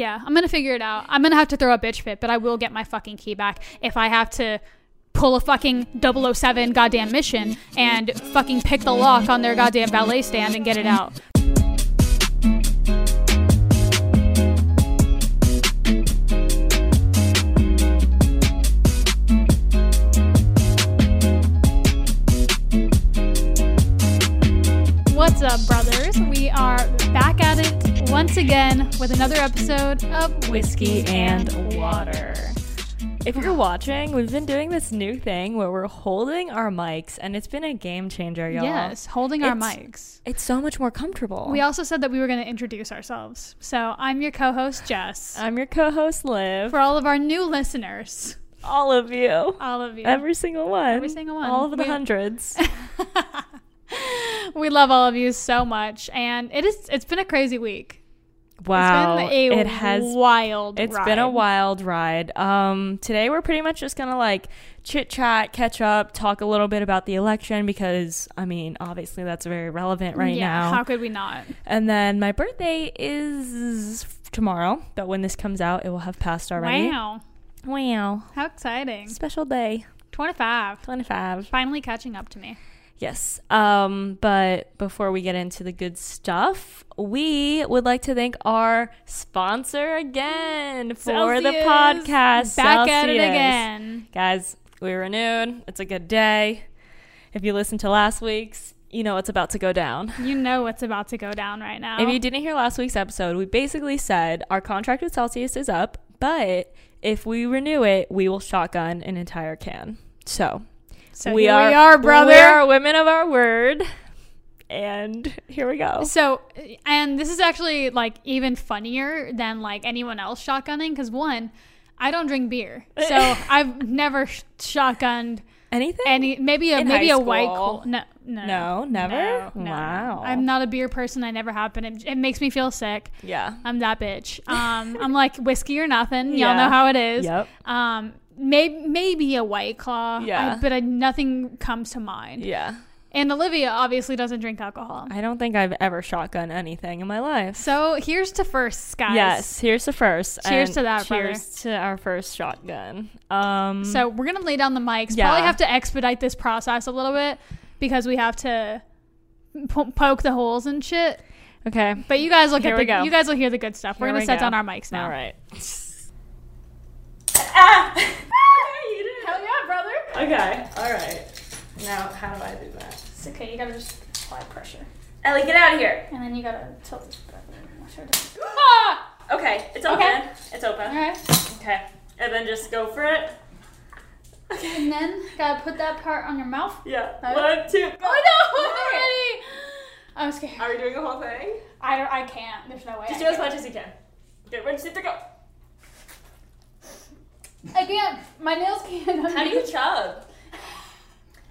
Yeah, I'm gonna figure it out. I'm gonna have to throw a bitch fit, but I will get my fucking key back if I have to pull a fucking 007 goddamn mission and fucking pick the lock on their goddamn valet stand and get it out. What's up, brothers? Once again with another episode of whiskey and water. If you're watching, we've been doing this new thing where we're holding our mics, and it's been a game changer, y'all. Yes, holding our It's- mics. It's so much more comfortable. We also said that we were going to introduce ourselves. So I'm your co host, Jess. I'm your co-host, Liv. For all of our new listeners, all of you, all of you, every single one, Every single one. all of the We- hundreds. we love all of you so much. And it is, it's been a crazy week. Wow, It's been a it has. wild It's been a wild ride. Um, today we're pretty much just gonna like chit chat, catch up, talk a little bit about the election because I mean, obviously that's very relevant right yeah, now. How could we not? And then my birthday is tomorrow, but when this comes out, it will have passed already. Wow. Wow. How exciting. Special day. 25. 25. Finally catching up to me. Yes. Um, but before we get into the good stuff, we would like to thank our sponsor again for the Celsius. podcast. Back at it again. Guys, we renewed. It's a good day. If you listened to last week's, you know what's about to go down. You know what's about to go down right now. If you didn't hear last week's episode, we basically said our contract with Celsius is up, but if we renew it, we will shotgun an entire can. So, so we are we are, brother. We are women of our word, and here we go. So, and this is actually like even funnier than like anyone else shotgunning because one, I don't drink beer, so I've never sh- shotgunned Anything? any. Maybe a In maybe a white claw. No, no, No, never? No, no. Wow. I'm not a beer person. I never have been. It, it makes me feel sick. yeah. I'm that bitch. Um, I'm like whiskey or nothing. Y'all Yeah. know how it is. Yep. Um, maybe maybe a white claw. Yeah. I- but I, nothing comes to mind. Yeah. And Olivia obviously doesn't drink alcohol. I don't think I've ever shotgun anything in my life. So here's to first, guys. Yes, here's the first. Cheers and to that, Cheers to our first shotgun. Um, So we're gonna lay down the mics. Yeah. Probably have to expedite this process a little bit because we have to po- poke the holes and shit. okay. But you guys will get the, go. you guys will hear the good stuff. we're gonna we set go. down our mics now. All right. Brother. Okay. All right. Now, how do I do that? It's okay. You gotta just apply pressure, Ellie, get out of here. and then you gotta tilt this back. Sure to- Ah! Okay, it's Okay. open. It's open. All right. Okay. And then just go for it. Okay. And then gotta put that part on your mouth. Yeah. Right. One, two, go. Oh no! I'm scared. Are we doing the whole thing? I don't. I can't. There's no way. Just I do as much as you can. Get ready, sit, to go. I can't. My nails can't. How do you chug?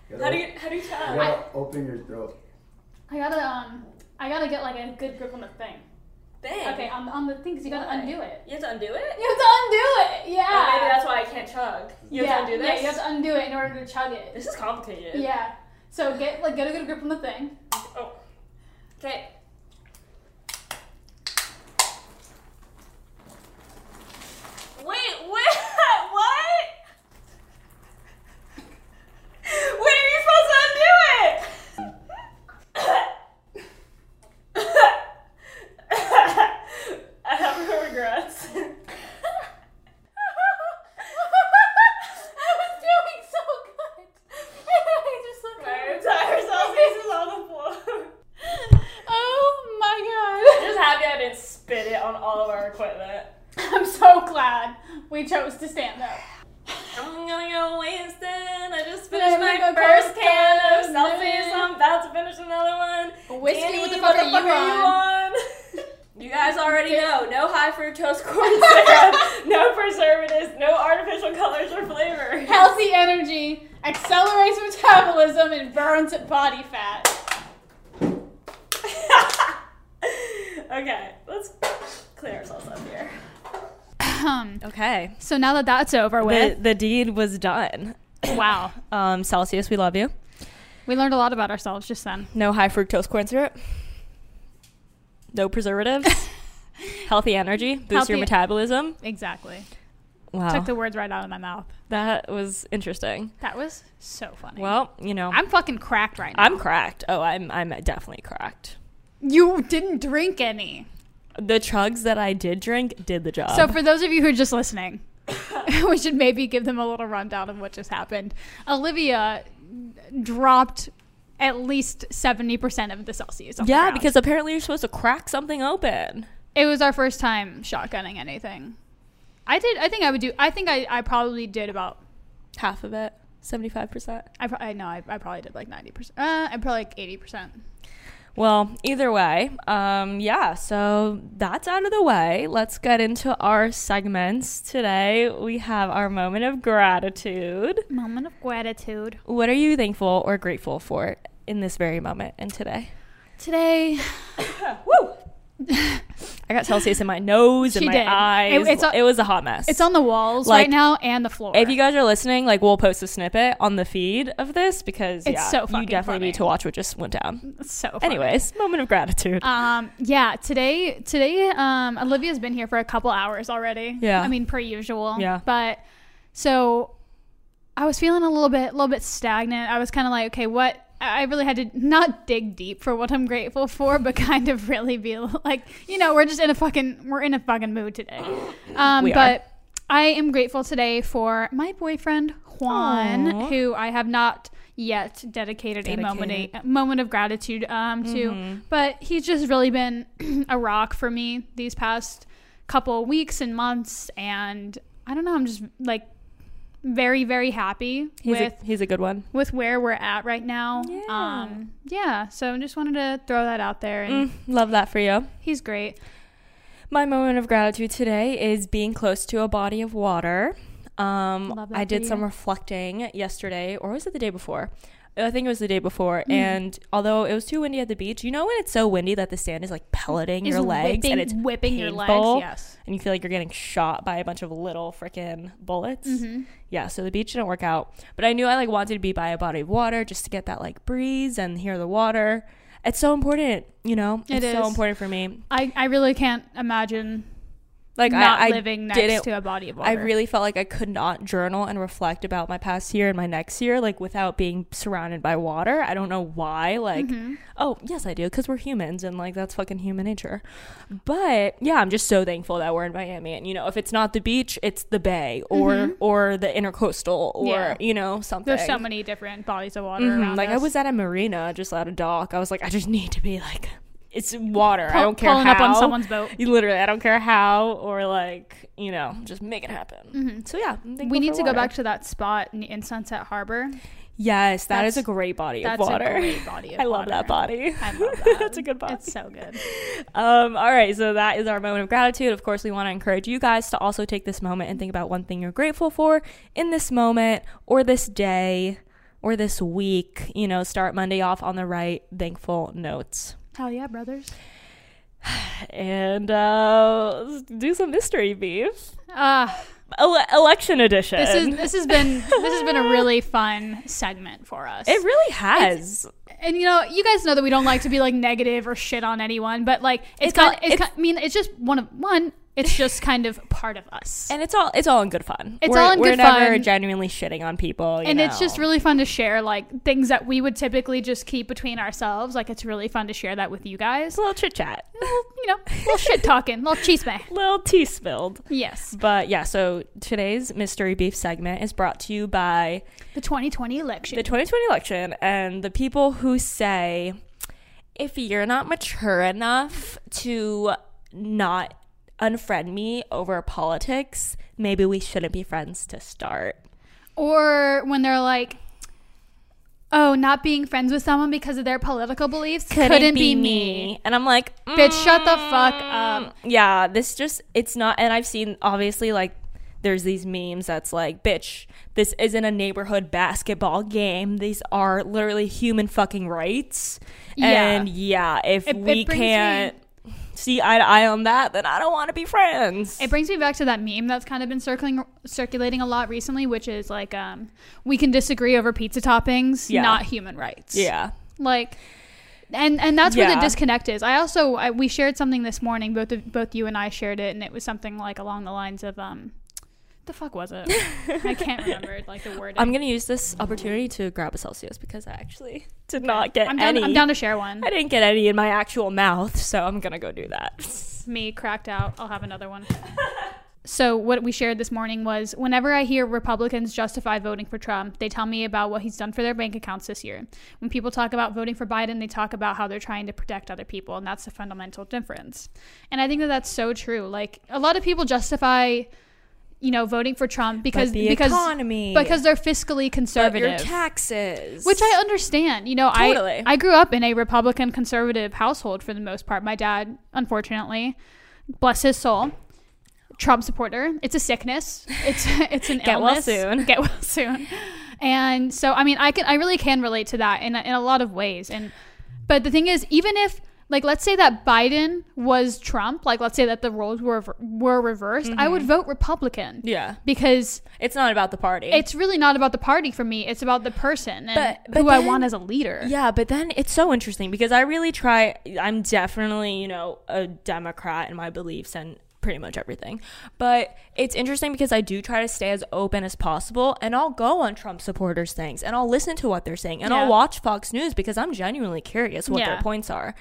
gotta, How do you how do you you chug? gotta open your throat. I gotta um. I gotta get like a good grip on the thing. Thing. Okay, on on the thing because you gotta Why? undo it. You have to undo it. You have to undo it. Yeah. Oh, maybe that's why I can't chug. You yeah, have to undo Yeah, this. you have to undo it in order to chug it. This is complicated. Yeah. So get like get a good grip on the thing. Oh. Okay. Wait, what? What? When are you supposed to undo it? I have no regrets. I was doing so good. I just looked My over. entire Celsius is on the floor. Oh my Just happy I didn't spit it on all of our equipment. god. I'm so glad we chose to stand up. I'm gonna go wasted. I just Then finished I'm my gonna go first cold can of stone, Celsius. then- I'm about to finish another one. Whiskey, Danny, what the fuck are you on? on? You guys already know. No high fructose corn syrup, no preservatives, no artificial colors or flavors. Healthy energy accelerates metabolism and burns body fat. okay, let's clear ourselves up here. Um, Okay. so now that that's over The, with, the deed was done. wow, Um, Celsius, we love you. we learned a lot about ourselves just then. No high fructose corn syrup. No preservatives. Healthy energy, boost your metabolism. Exactly. Wow. Took the words right out of my mouth. that was interesting. That was so funny. Well, you know, I'm fucking cracked right now. I'm cracked. Oh, I'm I'm definitely cracked. you didn't drink any. The chugs that I did drink did the job. So for those of you who are just listening, we should maybe give them a little rundown of what just happened. Olivia dropped at least 70% of the Celsius. On the yeah, ground. because apparently you're supposed to crack something open. it was our first time shotgunning anything. I did. I think I would do. I think I, I probably did about. Half of it, seventy five percent. I, pro- I know. I, I probably did like ninety percent. Uh, I probably like eighty percent. Well, either way, um, yeah. So that's out of the way. Let's get into our segments today. We have our moment of gratitude. Moment of gratitude. What are you thankful or grateful for in this very moment and today? Today, Woo! I got Celsius in my nose and my did. eyes. It- it was a hot mess. it's on the walls Like, right now and the floor. If you guys are listening, like we'll post a snippet on the feed of this because It's yeah, so you definitely funny. need to watch what just went down. It's so funny. Anyways, moment of gratitude. Um, yeah, today, today, um, Olivia's been here for a couple hours already. Yeah. I mean, per usual. Yeah. But so I was feeling a little bit, a little bit stagnant. I was kind of like, okay, what? I really had to not dig deep for what I'm grateful for, but kind of really be like, you know, we're just in a fucking, we're in a fucking mood today. Um, We are. but I am grateful today for my boyfriend Juan, Aw. who I have not yet dedicated, a moment a, moment of gratitude um to, Mhm. but he's just really been a rock for me these past couple weeks and months, and I don't know, I'm just like very very happy He's with a, he's a good one. with where we're at right now. Yeah. Um, yeah. So I just wanted to throw that out there, and Mm, love that for you. he's great. My moment of gratitude today is being close to a body of water. Um, I did some reflecting yesterday, or was it the day before? I think it was the day before. Mm. And although it was too windy at the beach, you know when it's so windy that the sand is like pelleting Is your legs whipping, and it's whipping your legs. painful, Yes. and you feel like you're getting shot by a bunch of little freaking bullets. hmm Yeah, so the beach didn't work out, but I knew I like wanted to be by a body of water just to get that like breeze and hear the water. It's so important, you know. It it's so important for me. I I really can't imagine Like not I, I living next to a body of water. I really felt like I could not journal and reflect about my past year and my next year, like without being surrounded by water. I don't know why. Like, Mhm. oh, yes, I do, because we're humans and like that's fucking human nature. But yeah, I'm just so thankful that we're in Miami. And you know, if it's not the beach, it's the bay or Mhm. or the intercoastal or Yeah. you know something. There's so many different bodies of water Mhm. around Like I was at a marina just at a dock. I was like, I just need to be like, it's water. I don't care pulling how. up on someone's boat. You literally, I don't care how or like, you know, just make it happen. Mhm. So yeah, We need to go back to that spot in, in Sunset Harbor. Yes, that is That's- a great body of That's water. a great body of I love water. that body. I love that. That's a good body. It's so good. Um, all right, so that is our moment of gratitude. Of course, we want to encourage you guys to also take this moment and think about one thing you're grateful for in this moment or this day or this week. You know, start Monday off on the right thankful notes. Hell yeah, brothers. And uh, do some mystery beef. Uh, Ele- election edition. this is this has been this has been a really fun segment for us. it really has. and you know, you guys know that we don't like to be like negative or shit on anyone, but like it's, It's it's, it's- I mean, it's just one of one. It's just kind of part of us, and it's all it's all in good fun. It's we're, all in good fun. we're never genuinely shitting on people, you and it's just really fun to share like things that we would typically just keep between ourselves. Like it's really fun to share that with you guys. It's a little chit chat, you know, little shit talking, little cheese man. little tea spilled. Yes, But yeah, so today's mystery beef segment is brought to you by the 2020 election. the 2020 election and the people who say if you're not mature enough to not unfriend me over politics, maybe we shouldn't be friends to start. or when they're like, "Oh, not being friends with someone because of their political beliefs couldn't, be, me." And I'm like, Bitch, shut the fuck mm, up. Yeah, this just, it's not, and I've seen obviously like, there's these memes that's like, bitch, this isn't a neighborhood basketball game. These are literally human fucking rights. Yeah. And yeah, if It- it we me- can't see eye to eye on that, then I don't want to be friends. It brings me back to that meme that's kind of been circling circulating a lot recently, which is like, um, we can disagree over pizza toppings, Yeah. not human rights. yeah. like and and that's where the disconnect is. I also I, we shared something this morning. Both of, both you and I shared it, and it was something like along the lines of um, the fuck was it? I can't remember like the word. I'm gonna use this opportunity to grab a Celsius because I actually did not get I'm down. any. I'm down to share one. I didn't get any in my actual mouth, so I'm gonna go do that. Me cracked out. I'll have another one. So what we shared this morning was whenever I hear Republicans justify voting for Trump, they tell me about what he's done for their bank accounts this year. When people talk about voting for Biden, they talk about how they're trying to protect other people, and that's the fundamental difference. And I think that that's so true. Like a lot of people justify, you know, voting for Trump because But the because economy, because they're fiscally but conservative. your taxes, Which I understand. You know, Totally. I I grew up in a Republican conservative household for the most part. My dad, unfortunately, bless his soul, Trump supporter. It's a sickness. It's it's an Get well soon. Get well soon. And so I mean, I can I really can relate to that in a, in a lot of ways. And but the thing is, even if like let's say that Biden was Trump, like let's say that the roles were were reversed, I would mm-hmm. vote Republican yeah, because it's not about the party. it's really not about the party for me. It's about the person and But- but who I want as a leader. Yeah, but then it's so interesting because I really try. I'm definitely, you know, a Democrat in my beliefs and pretty much everything. But it's interesting because I do try to stay as open as possible and I'll go on Trump supporters' things and I'll listen to what they're saying and Yeah. I'll watch Fox News because I'm genuinely curious what Yeah. their points are.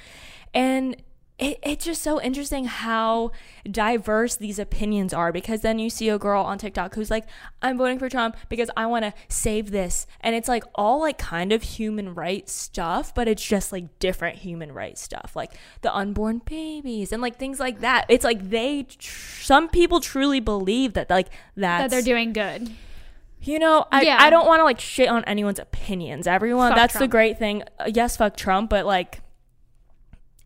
And it, it's just so interesting how diverse these opinions are because then you see a girl on TikTok who's like, I'm voting for Trump because I want to save this. And it's like all like kind of human rights stuff, but it's just like different human rights stuff, like the unborn babies and like things like that. It's like they, tr- some people truly believe that like that's, that they're doing good. you know, I, Yeah. I don't want to like shit on anyone's opinions. Everyone, Fuck that's the great thing. Uh, yes, fuck Trump, but like,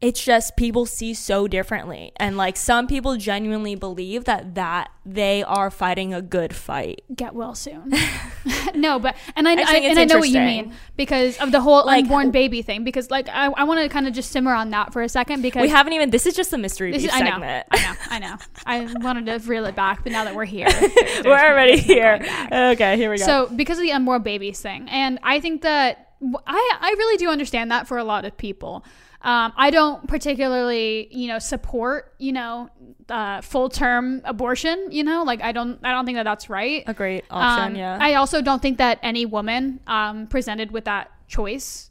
it's just people see so differently, and like some people genuinely believe that that they are fighting a good fight. Get well soon. no, but and I, I I, and I know what you mean because of the whole Like- unborn baby thing. Because like I, I want to kind of just simmer on that for a second because We haven't even. This is just a mystery this is, I know. I know, I know. I wanted to reel it back, but now that we're here, We're already here. Okay, here we go. So because of the unborn babies thing, and I think that I I really do understand that for a lot of people. Um, I don't particularly, you know, support, you know, uh, full term abortion. You know, like I don't, I don't think that that's right. a great option. Um, yeah. I also don't think that any woman um, presented with that choice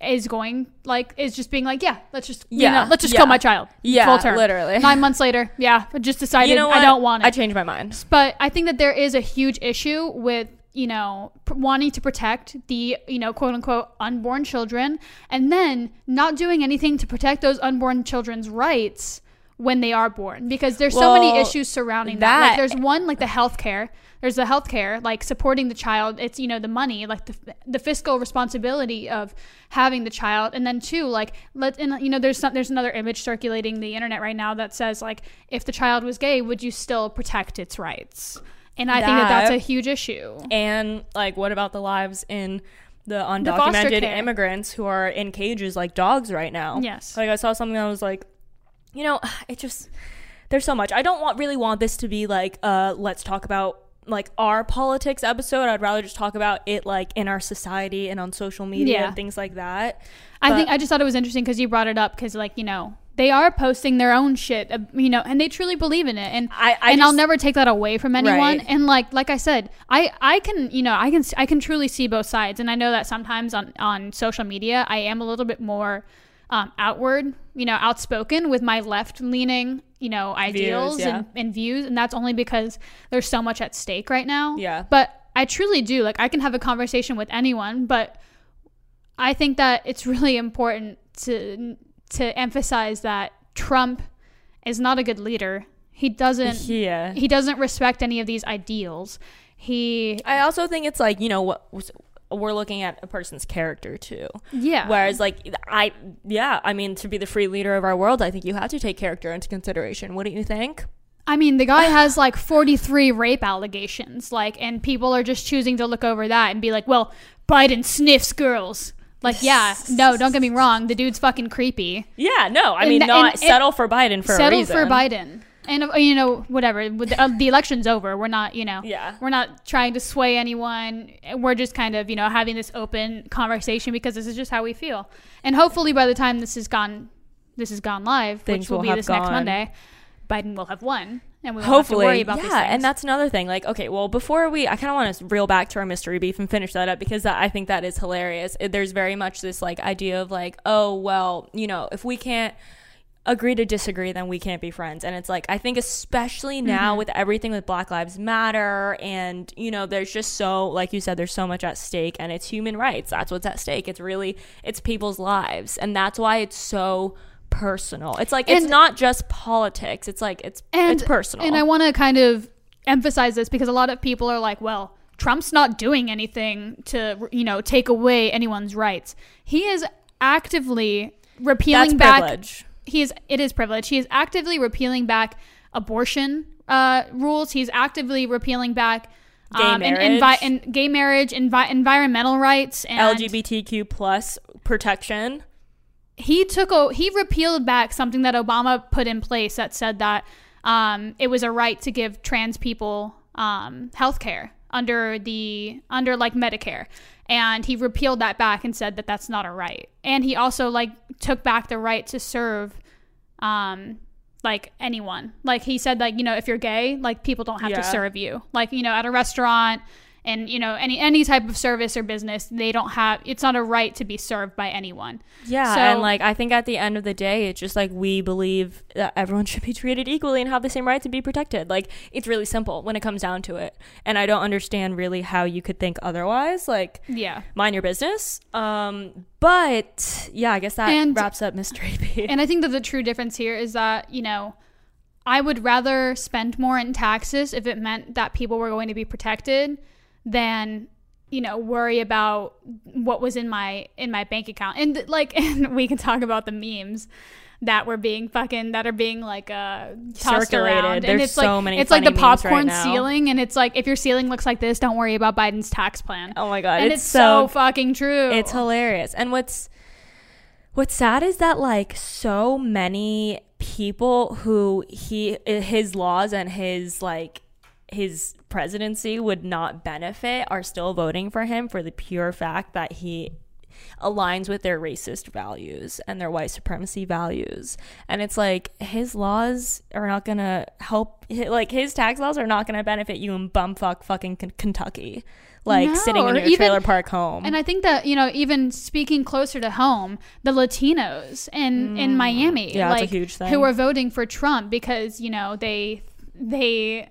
is going like is just being like, yeah, let's just you Yeah, know, let's just yeah. kill my child. Yeah, full term. literally. Nine months later, yeah, I just decided you know? I don't want it. I changed my mind. But I think that there is a huge issue with you know pr- wanting to protect the you know quote unquote unborn children and then not doing anything to protect those unborn children's rights when they are born because there's so many issues surrounding that. Like there's one like the healthcare. There's the healthcare like supporting the child. It's you know the money like the the fiscal responsibility of having the child, and then two like let and you know there's some, there's another image circulating the internet right now that says like if the child was gay, would you still protect its rights? And I think that that's a huge issue. And like, what about the lives in the The undocumented care. immigrants who are in cages like dogs right now? Yes. Like I saw something that was like, you know, it just there's so much. I don't want really want this to be like, uh, let's talk about like our politics episode. I'd rather just talk about it like in our society and on social media Yeah. and things like that. I But- think I just thought it was interesting because you brought it up because like you know they are posting their own shit, uh, you know, and they truly believe in it, and I- I and I'll never take that away from anyone. Right. And like like I said, I I can you know I can I can truly see both sides, and I know that sometimes on on social media I am a little bit more um, outward, you know, outspoken with my left leaning, you know, ideals yeah. and, and views, and that's only because there's so much at stake right now. Yeah. But I truly do like I can have a conversation with anyone, but I think that it's really important to to emphasize that Trump is not a good leader. He doesn't Yeah. Uh, he doesn't respect any of these ideals. He I also think it's like you know what we're looking at a person's character too. yeah. Whereas, like, I, yeah, I mean, to be the free leader of our world, I think you have to take character into consideration. What do you think? I mean, the guy has like 43 rape allegations, like, and people are just choosing to look over that and be like, well, Biden sniffs girls. Like, yeah, no, don't get me wrong. The dude's fucking creepy. Yeah, no, I mean, th- not and- settle for Biden for reason. for Biden. and uh, you know whatever with the, uh, the election's over we're not you know Yeah. we're not trying to sway anyone we're just kind of you know having this open conversation because this is just how we feel and hopefully by the time this is gone this is gone live Things which will, will be this next monday biden will have won and we won't Hopefully, have to worry about these yeah, and that's another thing. Like, okay, well, before we, I kind of want to reel back to our mystery beef and finish that up because that, I think that is hilarious. It- there's very much this like idea of like, oh, well, you know, if we can't agree to disagree, then we can't be friends. And it's like, I think especially now mm-hmm. with everything with Black Lives Matter, and you know, there's just so, like you said, there's so much at stake, and it's human rights. That's what's at stake. It's really, it's people's lives, and that's why it's so personal. It's like it's not just politics. It's like it's it's personal. And I want to kind of emphasize this because a lot of people are like, well, Trump's not doing anything to, you know, take away anyone's rights. He is actively repealing That's back. privilege. He is. It is privilege. He is actively repealing back abortion uh, rules. He's actively repealing back. Gay um, and, marriage. envi- and gay marriage, envi- environmental rights, and LGBTQ plus protection. He took a he repealed back something that Obama put in place that said that um, it was a right to give trans people um, health care under the under like Medicare, and he repealed that back and said that that's not a right. And he also like took back the right to serve, um, like anyone. Like he said, like you know if you're gay, like people don't have Yeah. to serve you. Like you know at a restaurant. And you know any any type of service or business, they don't have. It's not a right to be served by anyone. Yeah, So- and like I think at the end of the day, it's just like we believe that everyone should be treated equally and have the same right to be protected. Like it's really simple when it comes down to it, and I don't understand really how you could think otherwise. Like Yeah. mind your business. Um, but yeah, I guess that And- wraps up Mystery B. And I think that the true difference here is that, you know, I would rather spend more in taxes if it meant that people were going to be protected than you know worry about what was in my in my bank account. And like and we can talk about the memes that were being fucking that are being like uh tossed Circulated. around and There's it's so like many it's like the memes right popcorn ceiling and it's like if your ceiling looks like this don't worry about biden's tax plan. Oh my god, and it's, it's, so, fucking true. It's hilarious. And what's what's sad is that like so many people who he his laws and his like his presidency would not benefit are still voting for him for the pure fact that he aligns with their racist values and their white supremacy values. And it's like his laws are not going to help like his tax laws are not going to benefit you in bumfuck fucking Ken- Kentucky. Like No, sitting in your even- trailer park home. And I think that you know, even speaking closer to home, the Latinos in in Miami, Mm. Yeah, like huge thing. who are voting for Trump because you know they they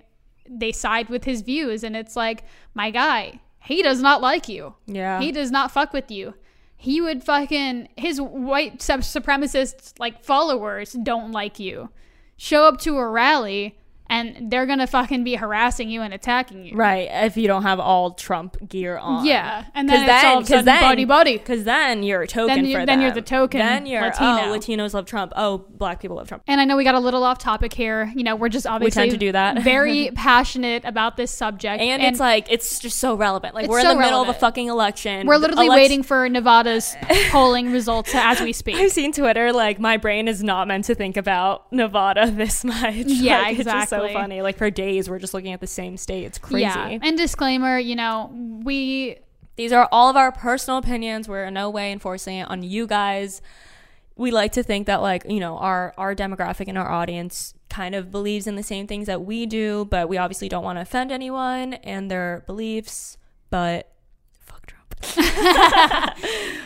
they side with his views, and it's like my guy, he does not like you. yeah. He does not fuck with you. He would fucking his white sub- supremacists like followers don't like you. Show up to a rally and they're gonna fucking be harassing you and attacking you. Right, if you don't have all Trump gear on. Yeah, and then 'Cause it's all of a sudden then, buddy buddy. Because then you're a token Then you- for then you're the token Then you're, Latino. oh, Latinos love Trump. Oh, black people love Trump. And I know we got a little off topic here. You know, we're just obviously we tend to do that. very passionate about this subject, And, it's like, it's just so relevant. Like, we're in so the middle of a fucking election. we're literally Alex- waiting for Nevada's polling results as we speak. I've seen Twitter, like, my brain is not meant to think about Nevada this much. Yeah, Like, just so funny. Like, for days, we're just looking at the same state. It's crazy. Yeah, and disclaimer, you know, we These are all of our personal opinions. We're in no way enforcing it on you guys. We like to think that like, you know, our our demographic and our audience kind of believes in the same things that we do, but we obviously don't want to offend anyone and their beliefs, but fuck Trump.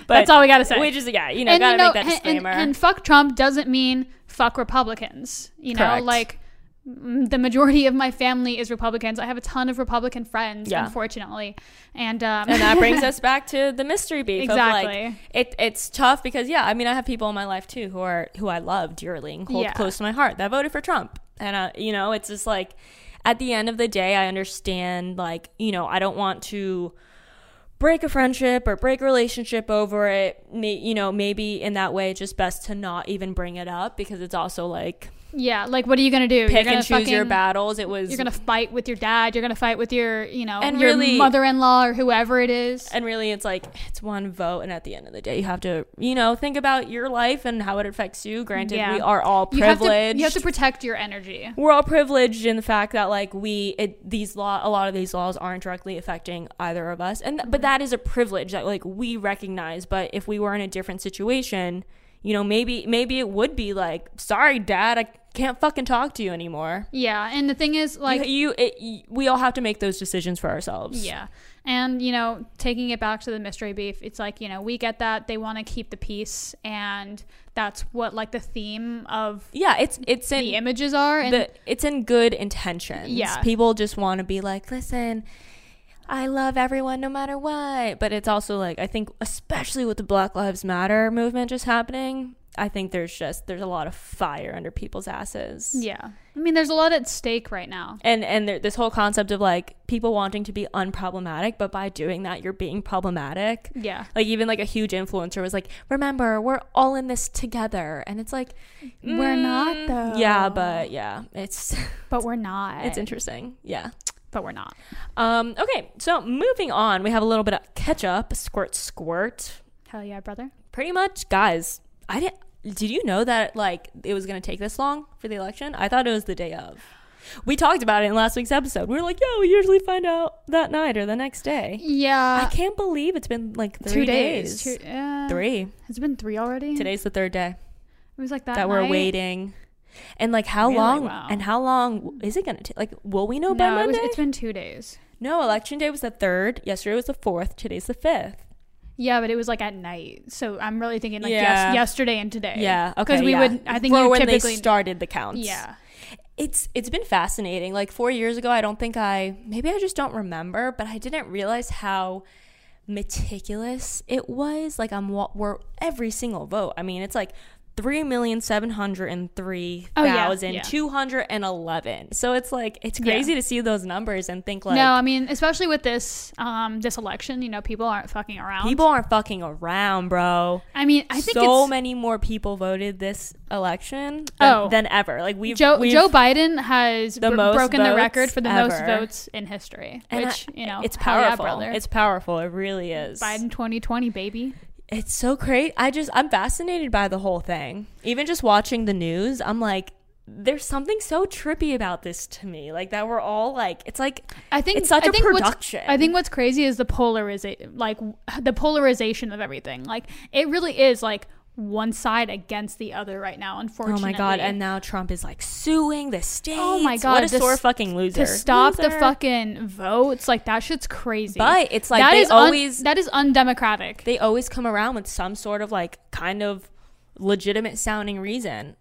but that's all we got to say. we just yeah, you know, and got to you know, make that and- and, disclaimer. and fuck Trump doesn't mean fuck Republicans. You know, Correct. like the majority of my family is Republicans. I have a ton of Republican friends, Yeah. unfortunately, and um, and that brings us back to the mystery beef of like Exactly. it, it's tough because yeah i mean i have people in my life too who are who i love dearly and hold Yeah. close to my heart that voted for trump and uh, you know it's just like at the end of the day i understand like you know i don't want to break a friendship or break a relationship over it may, you know maybe in that way it's just best to not even bring it up because it's also like Yeah, like what are you gonna do? pick gonna and choose your battles. It was You're gonna fight with your dad. You're gonna fight with your, you know, And your really- mother-in-law or whoever it is. and really it's like it's one vote and at the end of the day you have to you know think about your life and how it affects you granted Yeah. we are all You have privileged to you have to protect your energy. we're all privileged in the fact that like we it, these law a lot of these laws aren't directly affecting either of us and th- but mm-hmm. that is a privilege that like we recognize but if we were in a different situation you know maybe maybe it would be like sorry dad i can't fucking talk to you anymore Yeah, and the thing is, like, like you, it, y we all have to make those decisions for ourselves Yeah. And, you know, taking it back to the mystery beef, it's like, you know, we get that they want to keep the peace and that's what like the theme of yeah it's it's in the images are and the, it's in good intentions. Yeah. People just want to be like, listen, I love everyone no matter what. But it's also like, I think, especially with the Black Lives Matter movement just happening, I think there's just, there's a lot of fire under people's asses. yeah. I mean, there's a lot at stake right now. And, and there, this whole concept of like people wanting to be unproblematic, but by doing that, you're being problematic. Yeah. Like even like a huge influencer was like, "Remember, we're all in this together," and it's like, We're not, mm, though. Yeah, but yeah, it's But we're not. it's interesting. Yeah. but we're not. Um, okay, so moving on, we have a little bit of catch up, squirt, squirt. Hell yeah, brother. Pretty much, guys. I didn't. Did you know that like it was gonna take this long for the election? I thought it was the day of. We talked about it in last week's episode. We were like, "Yeah, we usually find out that night or the next day." Yeah, I can't believe it's been like three two days. days. Two, uh, Three. Has it been three already? Today's the third day It was like that. that, we're waiting. And like, how Really? long? Wow. And how long is it gonna take? Like, will we know by No, it was, Monday? it's been two days. no, election day was the third. Yesterday was the fourth. Today's the fifth. Yeah, but it was like at night. So I'm really thinking like Yeah. yes, yesterday and today. Yeah, okay. Because we yeah. would. I think For you when typically. they started the counts. yeah. it's it's been fascinating. Like four years ago, I don't think I maybe I just don't remember, but I didn't realize how meticulous it was. Like I'm wa- we're every single vote. I mean, it's like three million seven hundred and three yeah, yeah. two hundred and eleven. So it's like it's Yeah. crazy to see those numbers and think like no, I mean, especially with this um this election, you know, people aren't fucking around. people aren't fucking around, bro. I mean, I think so many more people voted this election than, Oh. than ever. Like we've Joe we've, Joe Biden has the br- most broken the record for the most votes in history, and which I- you know, it's hell yeah, powerful. brother. It's powerful. It really is. Biden 2020, baby. It's so great. I just I'm fascinated by the whole thing. Even just watching the news, I'm like there's something so trippy about this to me. Like that we're all like it's like I think It's such I a think production. I think what's crazy is the polarization, like the polarization of everything. Like it really is like one side against the other right now. Unfortunately. Oh my god, and now Trump is like suing the states. Oh my god! What a to sore fucking loser. to stop the Loser. fucking votes, like that shit's crazy. But it's like That they is un- always that is undemocratic. they always come around with some sort of like kind of legitimate sounding reason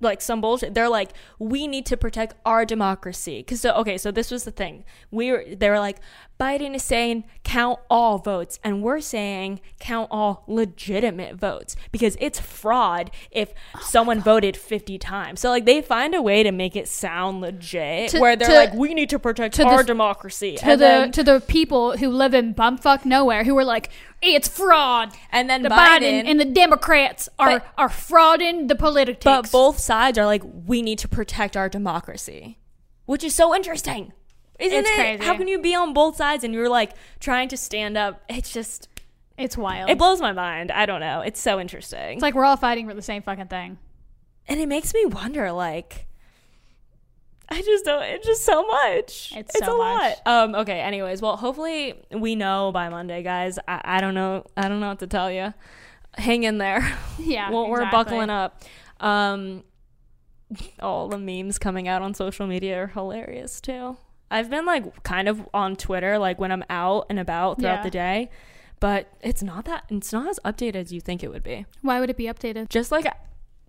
like some bullshit they're like we need to protect our democracy because so okay so this was the thing we were they were like biden is saying count all votes and we're saying count all legitimate votes because it's fraud if Oh someone voted 50 times so like they find a way to make it sound legit To- where they're to- like we need to protect to the- our democracy to and the then, to the people who live in bumfuck nowhere who were like it's fraud. and then The biden, Biden, and the Democrats are But- are frauding the politics. But both sides are like, we need to protect our democracy, which is so interesting. Isn't It's it? crazy. How can you be on both sides and you're like trying to stand up? It's just, it's wild. it blows my mind. I don't know. It's so interesting. it's like we're all fighting for the same fucking thing. and it makes me wonder, like, I just don't, it's just so much. It's It's, so a much. lot. Um, okay. Anyways, well, hopefully we know by Monday, guys. I, I don't know. I don't know what to tell you. Hang in there. Yeah, well, we're buckling up. Um, all the memes coming out on social media are hilarious too. I've been like kind of on Twitter, like when I'm out and about throughout Yeah. the day, but it's not that it's not as updated as you think it would be. Why would it be updated? Just like,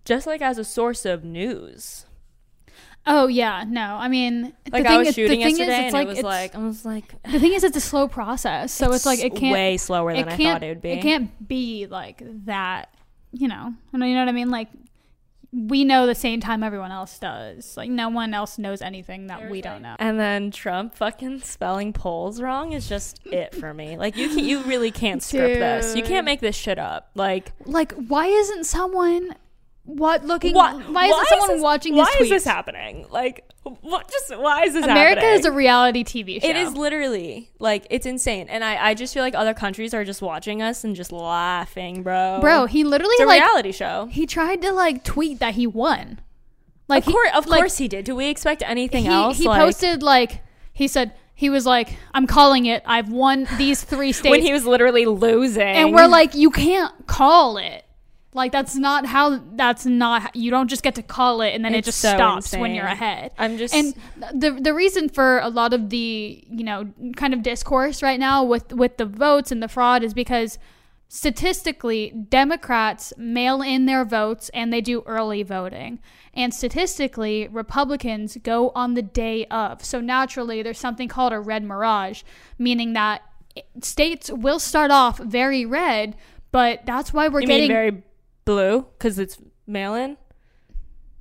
just like as a source of news. Oh yeah, no. I mean, the Like thing I was is, shooting the thing yesterday, is, and it's like it was it's, like I was like, the thing is, it's a slow process. So it's, like it can't way slower than I thought it would be. it can't be like that. You know, I know you know what I mean. Like we know the same time everyone else does. Like no one else knows anything that we don't know. And then Trump fucking spelling polls wrong is just it for me. Like you can, you really can't script this. You can't make this shit up. Like Like why isn't someone what looking? Why, Why, is someone this- watching Why his is this happening? Like, what? Just why is this happening? America happening? is a reality TV show. It is literally like it's insane, and I I just feel like other countries are just watching us and just laughing, bro. bro. He literally it's a like reality show. he tried to like tweet that he won. Like Of he- course, of like, course he did. Do we expect anything he, else? He Like, posted like he said he was like I'm calling it. I've won these three states. when he was literally losing, and we're like you can't call it. Like that's not how. That's not. You don't just get to call it and then it just so stops when you're ahead. I'm just and the the reason for a lot of the you know kind of discourse right now with with the votes and the fraud is because statistically democrats mail in their votes and they do early voting and statistically republicans go on the day of so naturally there's something called a red mirage meaning that eh, states will start off very red but that's why we're you getting very blue because it's mail in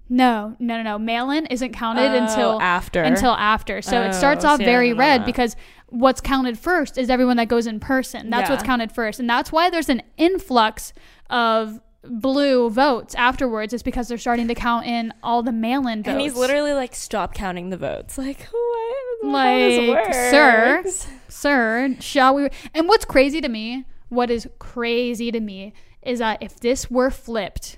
no no no no mail-in isn't counted Oh, until after. until after. So Oh, it starts oh, off see, very red that. because what's counted first is everyone that goes in person. That's Yeah. what's counted first. And that's why there's an influx of blue votes afterwards is because they're starting to count in all the mail-in votes. and he's literally like, stop counting the votes. Like, what? Like, this sir, sir, shall we? And what's crazy to me, what is crazy to me, is that if this were flipped,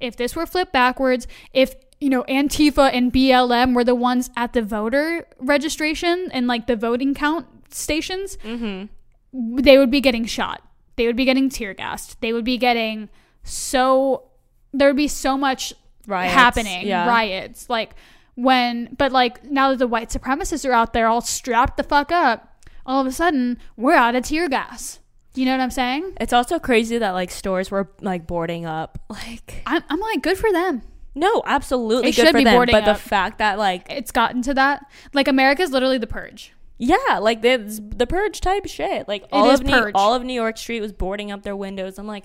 if this were flipped backwards, if you know Antifa and BLM were the ones at the voter registration and like the voting count stations, Mm-hmm. they would be getting shot. They would be getting tear gassed. They would be getting so. There would be so much Riots, happening, yeah. riots. Like when, but like now that the white supremacists are out there all strapped the fuck up, all of a sudden we're out of tear gas. You know what I'm saying? It's also crazy that like stores were like boarding up. Like, I'm, I'm like, good for them. no, absolutely It good should for be them. boarding But the fact that like, It's gotten to that. Like America's literally the purge. yeah, like the the purge type shit. Like all of New, purge. all of New York Street was boarding up their windows. I'm like.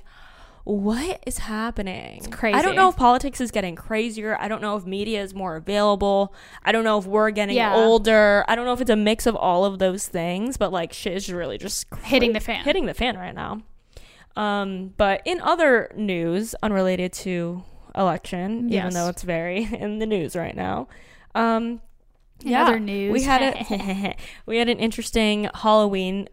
What is happening? It's crazy. I don't know if politics is getting crazier. I don't know if media is more available. I don't know if we're getting Yeah. older. I don't know if it's a mix of all of those things, but like shit is really just Hitting the fan. Hitting the fan right now. Um, but in other news unrelated to election, even though it's very in the news right now, um, In other news. we had a we had an interesting Halloween.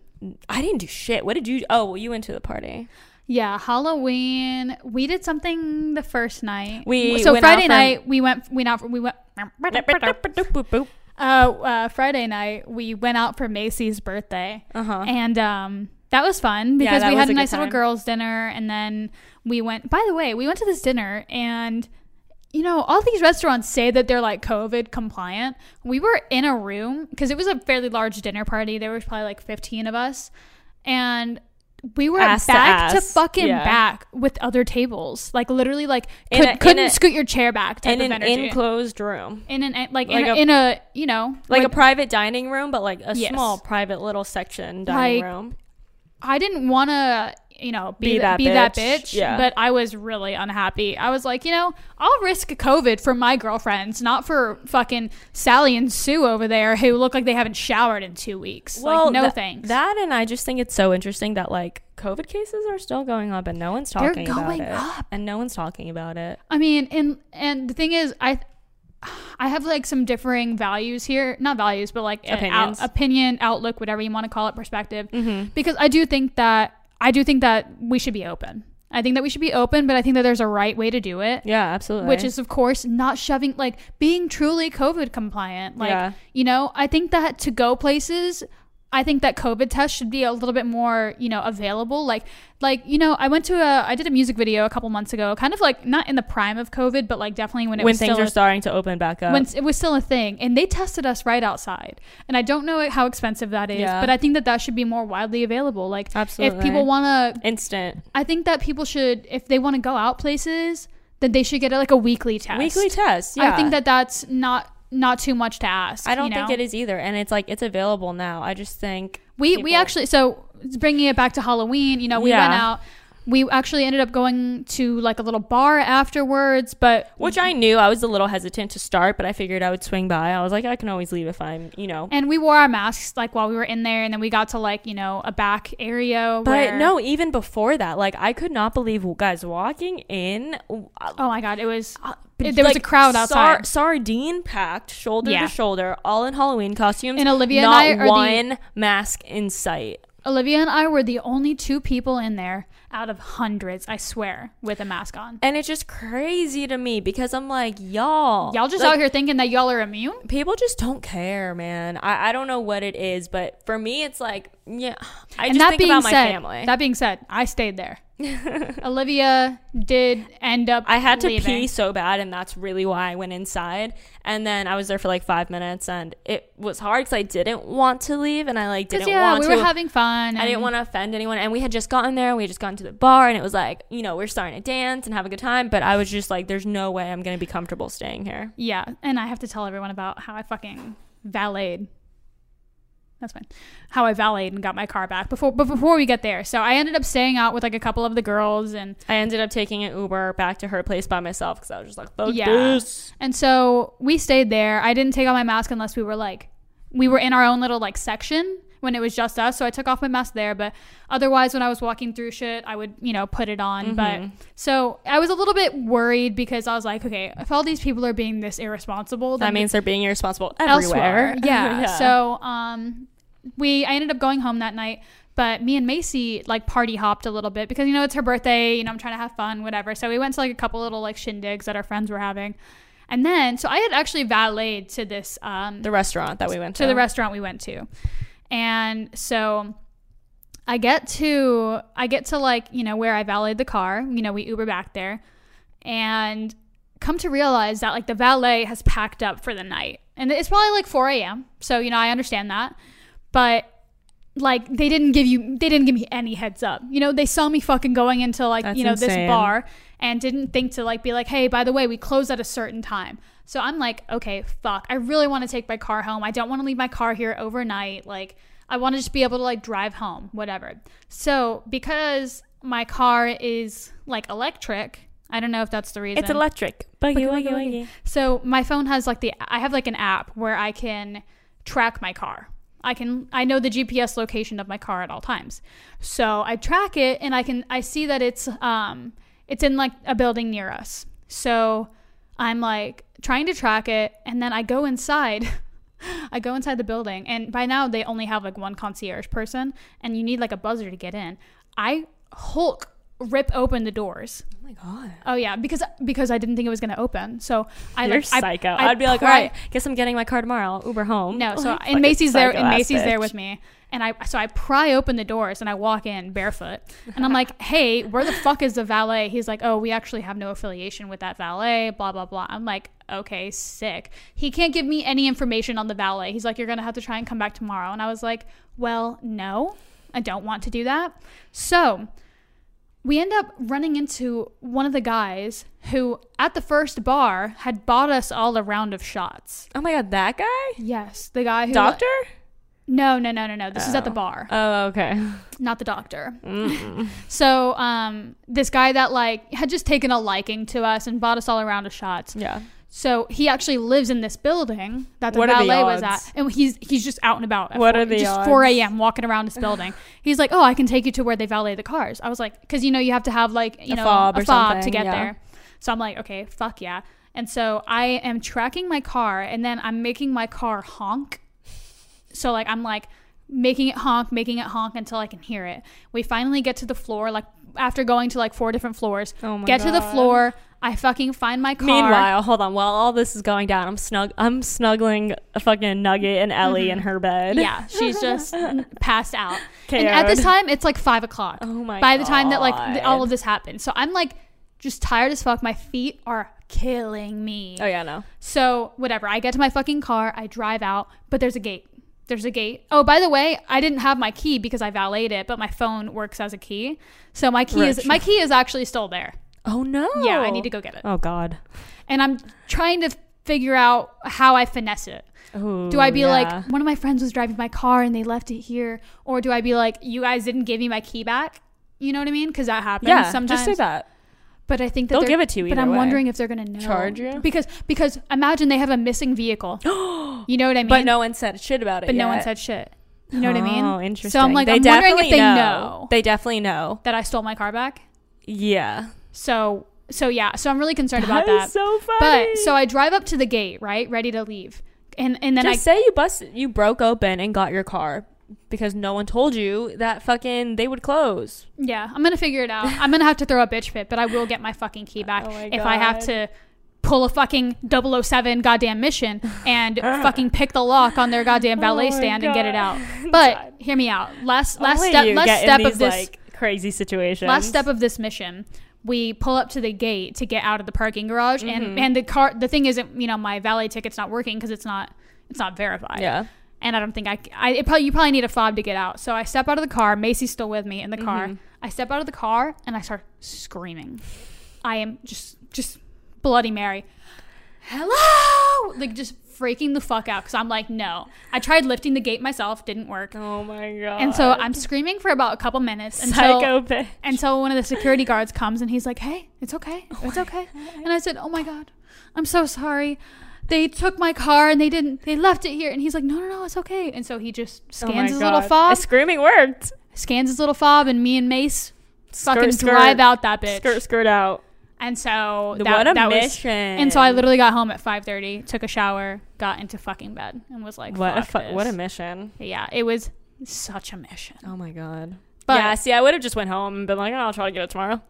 I didn't do shit. What did you? Oh, well, you went to the party. Yeah, Halloween. We did something the first night. We so Friday night we went. We out. We went. uh Uh, Friday night we went out for Macy's birthday, huh. and um, that was fun because that we had a a nice little girls' dinner, and then we went. By the way, we went to this dinner, and you know, all these restaurants say that they're like COVID compliant. We were in a room because it was a fairly large dinner party. There was probably like fifteen of us, and we were to back to, ass. fucking Yeah. back with other tables. Like literally, like could, couldn't a- scoot your chair back. Type in of an energy. enclosed room, in an like, like in, a, a- in a you know like with- a private dining room, but like a Yes. small private little section dining Like, room. I didn't want to, you know, be, Be that be that bitch. bitch. Yeah. But I was really unhappy. I was like, you know, I'll risk COVID for my girlfriends, not for fucking Sally and Sue over there who look like they haven't showered in two weeks. like, no tha- thanks. That and I just think it's so interesting that like COVID cases are still going up and no one's talking They're going about it. up. And no one's talking about it. I mean, and and the thing is, I. I have like some differing values here, not values, but like Opinions. out, opinion, outlook, whatever you want to call it, perspective. Mm-hmm. because I do think that I do think that we should be open. I think that we should be open, but I think that there's a right way to do it. Yeah, absolutely. Which is, of course, not shoving, like being truly COVID compliant. Like, Yeah. you know, I think that to go places, I think that COVID tests should be a little bit more, you know, available. Like, like you know, I went to a, I did a music video a couple months ago, kind of like not in the prime of COVID, but like definitely when it when was things a- starting to open back up. when it was still a thing and they tested us right outside and i don't know how expensive that is Yeah. but i think that that should be more widely available like Absolutely. if people want to Instant. i think that people should if they want to go out places then they should get a, like a weekly test Weekly test. Yeah. i think that that's not not too much to ask I don't you think it is either. And it's like it's available now. I just think we we actually so bringing it back to halloween you know we Yeah. went out We actually ended up going to like a little bar afterwards, but Which I knew I was a little hesitant to start, but I figured I would swing by. I was like, I can always leave if I'm, you know. and we wore our masks like while we were in there, and then we got to like you know a back area. But where, no, even before that, like I could not believe guys walking in. Uh, oh my god, it was uh, there was a crowd outside. sardine packed, shoulder Yeah. to shoulder, all in Halloween costumes. And Olivia and I are the- one mask in sight. Olivia and I were the only two people in there out of hundreds, I swear, with a mask on. And it's just crazy to me because I'm like, y'all, Y'all just like, out here thinking that y'all are immune? people just don't care, man. I, I don't know what it is, but for me, it's like, yeah, I and just that think being about my said, family. that being said, I stayed there. Olivia did end up. I had to leaving. pee so bad, and that's really why I went inside. And then I was there for like five minutes, and it was hard because I didn't want to leave, and I like didn't yeah, want we to. were having fun. I didn't want to offend anyone, and we had just gotten there. We had just gotten to the bar, and it was like, you know, we're starting to dance and have a good time. But I was just like, there's no way I'm gonna be comfortable staying here. Yeah, and I have to tell everyone about how I fucking valeted. That's fine. How I valeted and got my car back before, but before we get there. So I ended up staying out with like a couple of the girls, and I ended up taking an Uber back to her place by myself because I was just like, fuck Yeah. this. and so we stayed there. I didn't take off my mask unless we were like, we were in our own little like section when it was just us. So I took off my mask there, but otherwise, when I was walking through shit, I would you know put it on. But Mhm. so I was a little bit worried because I was like, okay, if all these people are being this irresponsible, That means they're being irresponsible elsewhere. everywhere. Yeah. So um we I ended up going home that night, but me and Macy like party hopped a little bit because you know it's her birthday, you know, I'm trying to have fun, whatever. So we went to like a couple little like shindigs that our friends were having. And then so I had actually valeted to this um the restaurant that we went to. to the restaurant we went to. And so I get to I get to like, you know, where I valeted the car, you know, we Uber back there and come to realize that like the valet has packed up for the night. And it's probably like 4 a.m. So, you know, I understand that. But like they didn't give you they didn't give me any heads up. You know, they saw me fucking going into like, That's you know, insane. this bar and didn't think to like be like, hey, by the way, we close at a certain time. So I'm like, okay, fuck. I really want to take my car home. I don't want to leave my car here overnight. Like, I want to just be able to like drive home, whatever. So because my car is like electric, I don't know if that's the reason. It's electric. Buggy, Buggy, wuggy, wuggy, wuggy. So my phone has like the I have like an app where I can track my car. I can I know the GPS location of my car at all times. So I track it and I can I see that it's um it's in like a building near us. So I'm like trying to track it and then I go inside I go inside the building and by now they only have like one concierge person and you need like a buzzer to get in. I Hulk rip open the doors. Oh god. Oh yeah, because because I didn't think it was gonna open. So I You're like I- psycho. I I, would be like, pry- all right, guess I'm getting my car tomorrow. I'll Uber home. No, so Like, and fucking Macy's there and psycho-ass Macy's there with me. And I so I pry open the doors and I walk in barefoot. And I'm like, "Hey, where the fuck is the valet?" He's like, "Oh, we actually have no affiliation with that valet, blah blah blah." I'm like, "Okay, sick." He can't give me any information on the valet. He's like, "You're going to have to try and come back tomorrow." And I was like, "Well, no. I don't want to do that." So, we end up running into one of the guys who at the first bar had bought us all a round of shots. Oh my god, that guy? Yes, the guy who Doctor? No, no, no, no, no. This is at the Oh. bar, Oh, okay. not the doctor. So, um, this guy that like had just taken a liking to us and bought us all a round of shots. yeah. So he actually lives in this building that the What are the valet was at, and he's he's just out and about. At What four- are the just four a.m. walking around this building? he's like, "Oh, I can take you to where they valet the cars." I was like, "Cause you know you have to have like you A know fob a or fob to get yeah. there." So I'm like, "Okay, fuck yeah." And so I am tracking my car, and then I'm making my car honk. So like I'm like making it honk, making it honk until I can hear it. We finally get to the floor, like after going to like four different floors. Oh my get to the floor. I fucking find my car. Meanwhile, hold on. While all this is going down, I'm snug. I'm snuggling a fucking Nugget and Ellie in her bed. Mm-hmm. Yeah, she's just passed out. And at this time, it's like five o'clock. Oh my By the time that like th- all of this happened, so I'm like just tired as fuck. My feet are killing me. Oh yeah, no. So whatever. I get to my fucking car. I drive out, but there's a gate. There's a gate. Oh, by the way, I didn't have my key because I valeted it, but my phone works as a key. So my key is my key is actually still there. Oh no. Yeah, I need to go get it. Oh god. And I'm trying to figure out how I finesse it. Ooh, Do I be yeah. like, one of my friends was driving my car and they left it here? Or do I be like, you guys didn't give me my key back? You know what I mean? Because that happens yeah, sometimes. just say that. But I think that They'll give it to you But I'm way. wondering if they're gonna know. Charge you? because because imagine they have a missing vehicle. you know what I mean? But no one said shit about it. But no one said shit. You know what I mean? Oh, interesting. So I'm like, they I'm wondering if they know. They definitely know. that I stole my car back. Yeah. So so yeah. So I'm really concerned about That so funny. But so I drive up to the gate, right, ready to leave, and and then just I say you busted, you broke open and got your car because no one told you that fucking they would close. yeah, I'm gonna figure it out. I'm gonna have to throw a bitch fit, but I will get my fucking key oh back Oh if I have to pull a fucking 007 goddamn mission and fucking pick the lock on their goddamn oh valet Oh stand and get it out. God. But hear me out. Last last Only step last step these, of this like crazy situation. last step of this mission we pull up to the gate to get out of the parking garage Mm-hmm. and and the car the thing isn't you know my valet ticket's not working because it's not it's not verified yeah. and i don't think i, I it probably you probably need a fob to get out so i step out of the car macy's still with me in the car Mm-hmm. i step out of the car and i start screaming i am just just bloody mary hello like just freaking the fuck out because i'm like no i tried lifting the gate myself didn't work Oh my god. and so i'm screaming for about a couple minutes until psycho bitch. until one of the security guards comes and he's like, "Hey, it's okay, oh it's okay." And I said, "Oh my god, I'm so sorry. They took my car and they didn't. They left it here." And he's like, "No, no, no, it's okay." And so he just Oh scans his little God. fob, Screaming worked. scans his little fob, and me and Mace fucking skirt. drive out that bitch. Skirt, skirt out. And so that, what a that was. mission. And so I literally got home at 5:30, took a shower, got into fucking bed, and was like, what a "Fuck fu- what a mission. yeah, it was such a mission. Oh my god. But- yeah, see, I would have just went home and been like, oh, I'll try to get it tomorrow.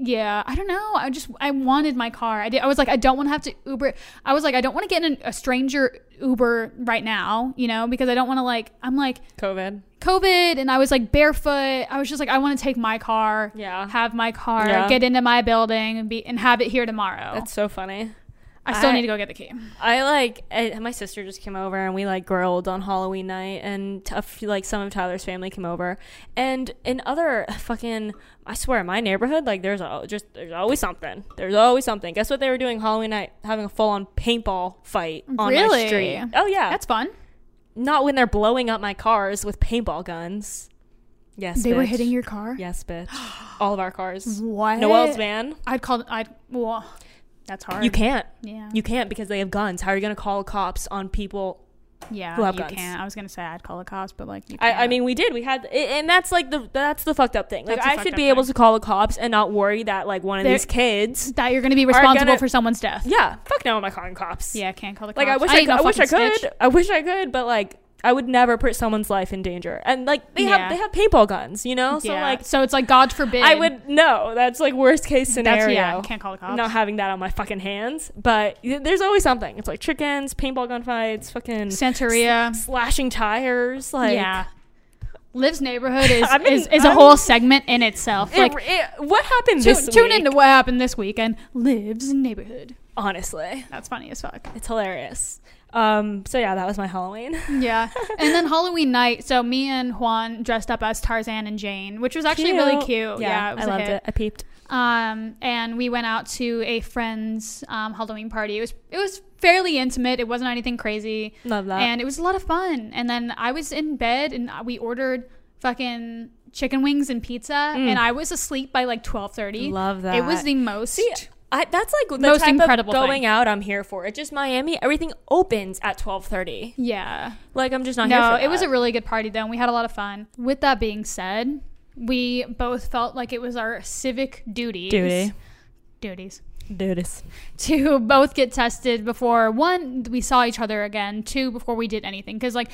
Yeah, I don't know. I just I wanted my car. I did. I was like, I don't want to have to Uber. I was like, I don't want to get in a stranger Uber right now, you know, because I don't want to like. I'm like COVID. COVID, and I was like barefoot. I was just like, I want to take my car, Yeah. have my car, Yeah. get into my building, and be and have it here tomorrow. That's so funny. I still I- need to go get the key. I like I, my sister just came over and we like grilled on Halloween night and a like some of Tyler's family came over and in other fucking I swear my neighborhood like there's al- just there's always something there's always something guess what they were doing Halloween night having a full on paintball fight on my Really? street oh yeah That's fun. not when they're blowing up my cars with paintball guns yes they were hitting your car. yes bitch all of our cars What? Noel's van I'd call. I'd. Well, that's hard. you can't Yeah. you can't because they have guns how are you gonna call cops on people yeah. who have you guns. can't. I was gonna say I'd call the cops, but like. You I, I mean, we did. We had, and that's like the that's the fucked up thing. Like, I should up be able to call the cops and not worry that like one of They're- these kids. that you're gonna be responsible gonna- for someone's death. Yeah, fuck no, am I calling cops? Yeah, can't call the cops. like I wish I, ain't could, no I wish I could. snitch. I wish I could, but like I would never put someone's life in danger. And like they Yeah. have they have paintball guns, you know. So yeah. like so it's like God forbid. I would no. That's like worst case That's scenario. yeah. Can't call the cops. Not having that on my fucking hands, but there's always something. It's like chickens, paintball gunfights, fucking Santeria. slashing tires. Like yeah. Liv's neighborhood is I've been- is, is a I'm- whole segment in itself. It- Like it- what happened tu- this tune week? into what happened this weekend. Liv's neighborhood. honestly. That's funny as fuck. It's hilarious. Um, so yeah, that was my Halloween. Yeah. and then Halloween night, so me and Juan dressed up as Tarzan and Jane, which was actually really cute. Yeah, it was I loved hit. it. I peeped. Um, and we went out to a friend's um, Halloween party. It was it was fairly intimate. It wasn't anything crazy. Love that. and it was a lot of fun. And then I was in bed and we ordered fucking chicken wings and pizza, and I was asleep by like twelve thirty. Mm. Love that. It was the most. See, I, that's like the Most type incredible of going thing. out I'm here for. It's just Miami. Everything opens at twelve thirty. yeah. Like I'm just not here No, for it was a really good party though, and we had a lot of fun. With that being said, we both felt like it was our civic duties. Duty. Duties. Duties. to both get tested before one we saw each other again two before we did anything because like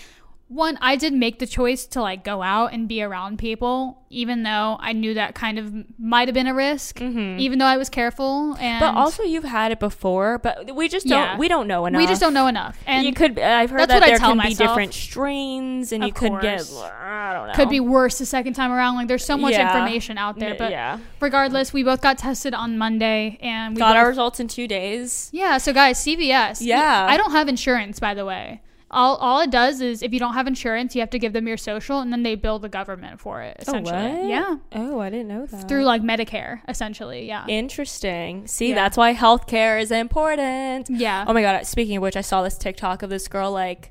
one i did make the choice to like go out and be around people even though i knew that kind of might have been a risk even though i was careful and Mm-hmm. But also, you've had it before, but we just don't. Yeah. We don't know enough. we just don't know enough and you could. I've heard that there can be different strains, and Of you could get. I don't know. could be worse the second time around like there's so much Yeah. information out there but yeah. regardless we both got tested on monday and we Got both- our results in two days. Yeah, so guys, CVS. Yeah. I don't have insurance, by the way. All, all it does is if you don't have insurance, you have to give them your social and then they bill the government for it, oh, essentially. what? Yeah. Oh, I didn't know that. Through like Medicare, essentially. Yeah. Interesting. See, Yeah. that's why healthcare is important. yeah. Oh my god! Speaking of which, I saw this TikTok of this girl like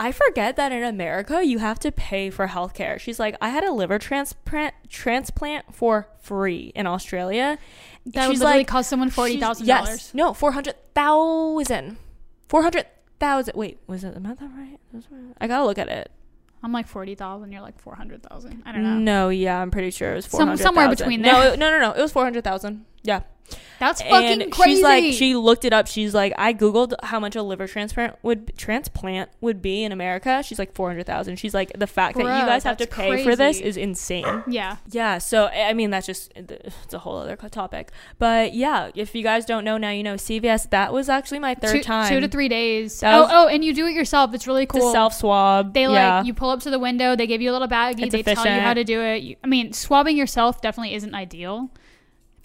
I forget that in America you have to pay for healthcare. She's like, I had a liver transplant transplant for free in Australia. That would She's literally like- cost someone forty thousand Yes, dollars. no, four hundred thousand. Four hundred thousand. Wait, was it? Am I that right? I gotta look at it. I'm like forty thousand. You're like four hundred thousand. I don't know. No, yeah, I'm pretty sure it was four Some- somewhere between No, it- no, no, no. It was four hundred thousand. Yeah. That's fucking and crazy. she's like she looked it up she's like i googled how much a liver transplant would transplant would be in america she's like 400000 she's like the fact that you guys have to pay for this is insane yeah. yeah so i mean that's just it's a whole other topic but yeah if you guys don't know now you know cvs that was actually my third two, time two to three days. That oh, oh, and you do it yourself. It's really cool. self swab They like yeah. you pull up to the window. They give you a little baggie. It's they tell you how to do it. You, I mean, swabbing yourself definitely isn't ideal.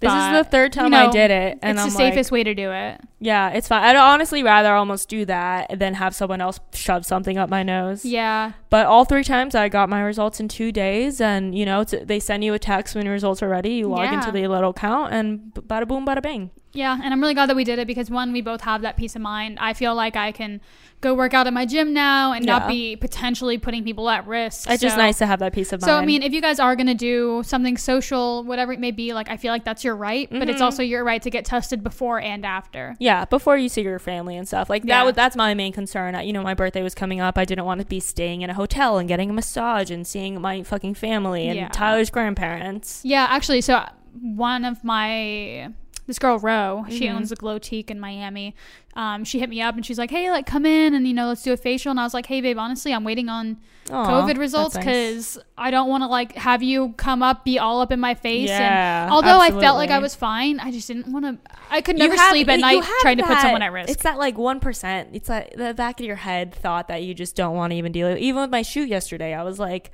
This is the third time you i did it and it's i'm the like safest way to do it. Yeah it's fine i'd honestly rather almost do that than have someone else shove something up my nose Yeah. But all three times I got my results in two days, and you know it's, they send you a text when your results are ready. You log Yeah. into the little account, and bada boom, bada bang. Yeah, and I'm really glad that we did it because one, we both have that peace of mind. I feel like I can go work out at my gym now and Yeah. not be potentially putting people at risk. It's just nice to have that peace of mind. So I mean, if you guys are gonna do something social, whatever it may be, like I feel like that's your right, but it's Mhm. also your right to get tested before and after. yeah, before you see your family and stuff like that. Yeah. Was, that's my main concern. I- You know, my birthday was coming up. I didn't want to be staying in a hotel and getting a massage and seeing my fucking family and Yeah. Tyler's grandparents. Yeah, actually, so one of my this girl Ro, she Mhm. owns a Glow Teak in Miami. Um, she hit me up and she's like, "Hey, like come in and you know let's do a facial." And I was like, "Hey, babe, honestly, I'm waiting on Aw, COVID results that's nice. because I don't want to like have you come up, be all up in my face." Yeah, and although I felt like I was fine, I just didn't want to. I could never have- sleep at night trying to put someone at risk. It's that like one percent. It's like the back of your head thought that you just don't want to even deal with. Even with my shoot yesterday, I was like,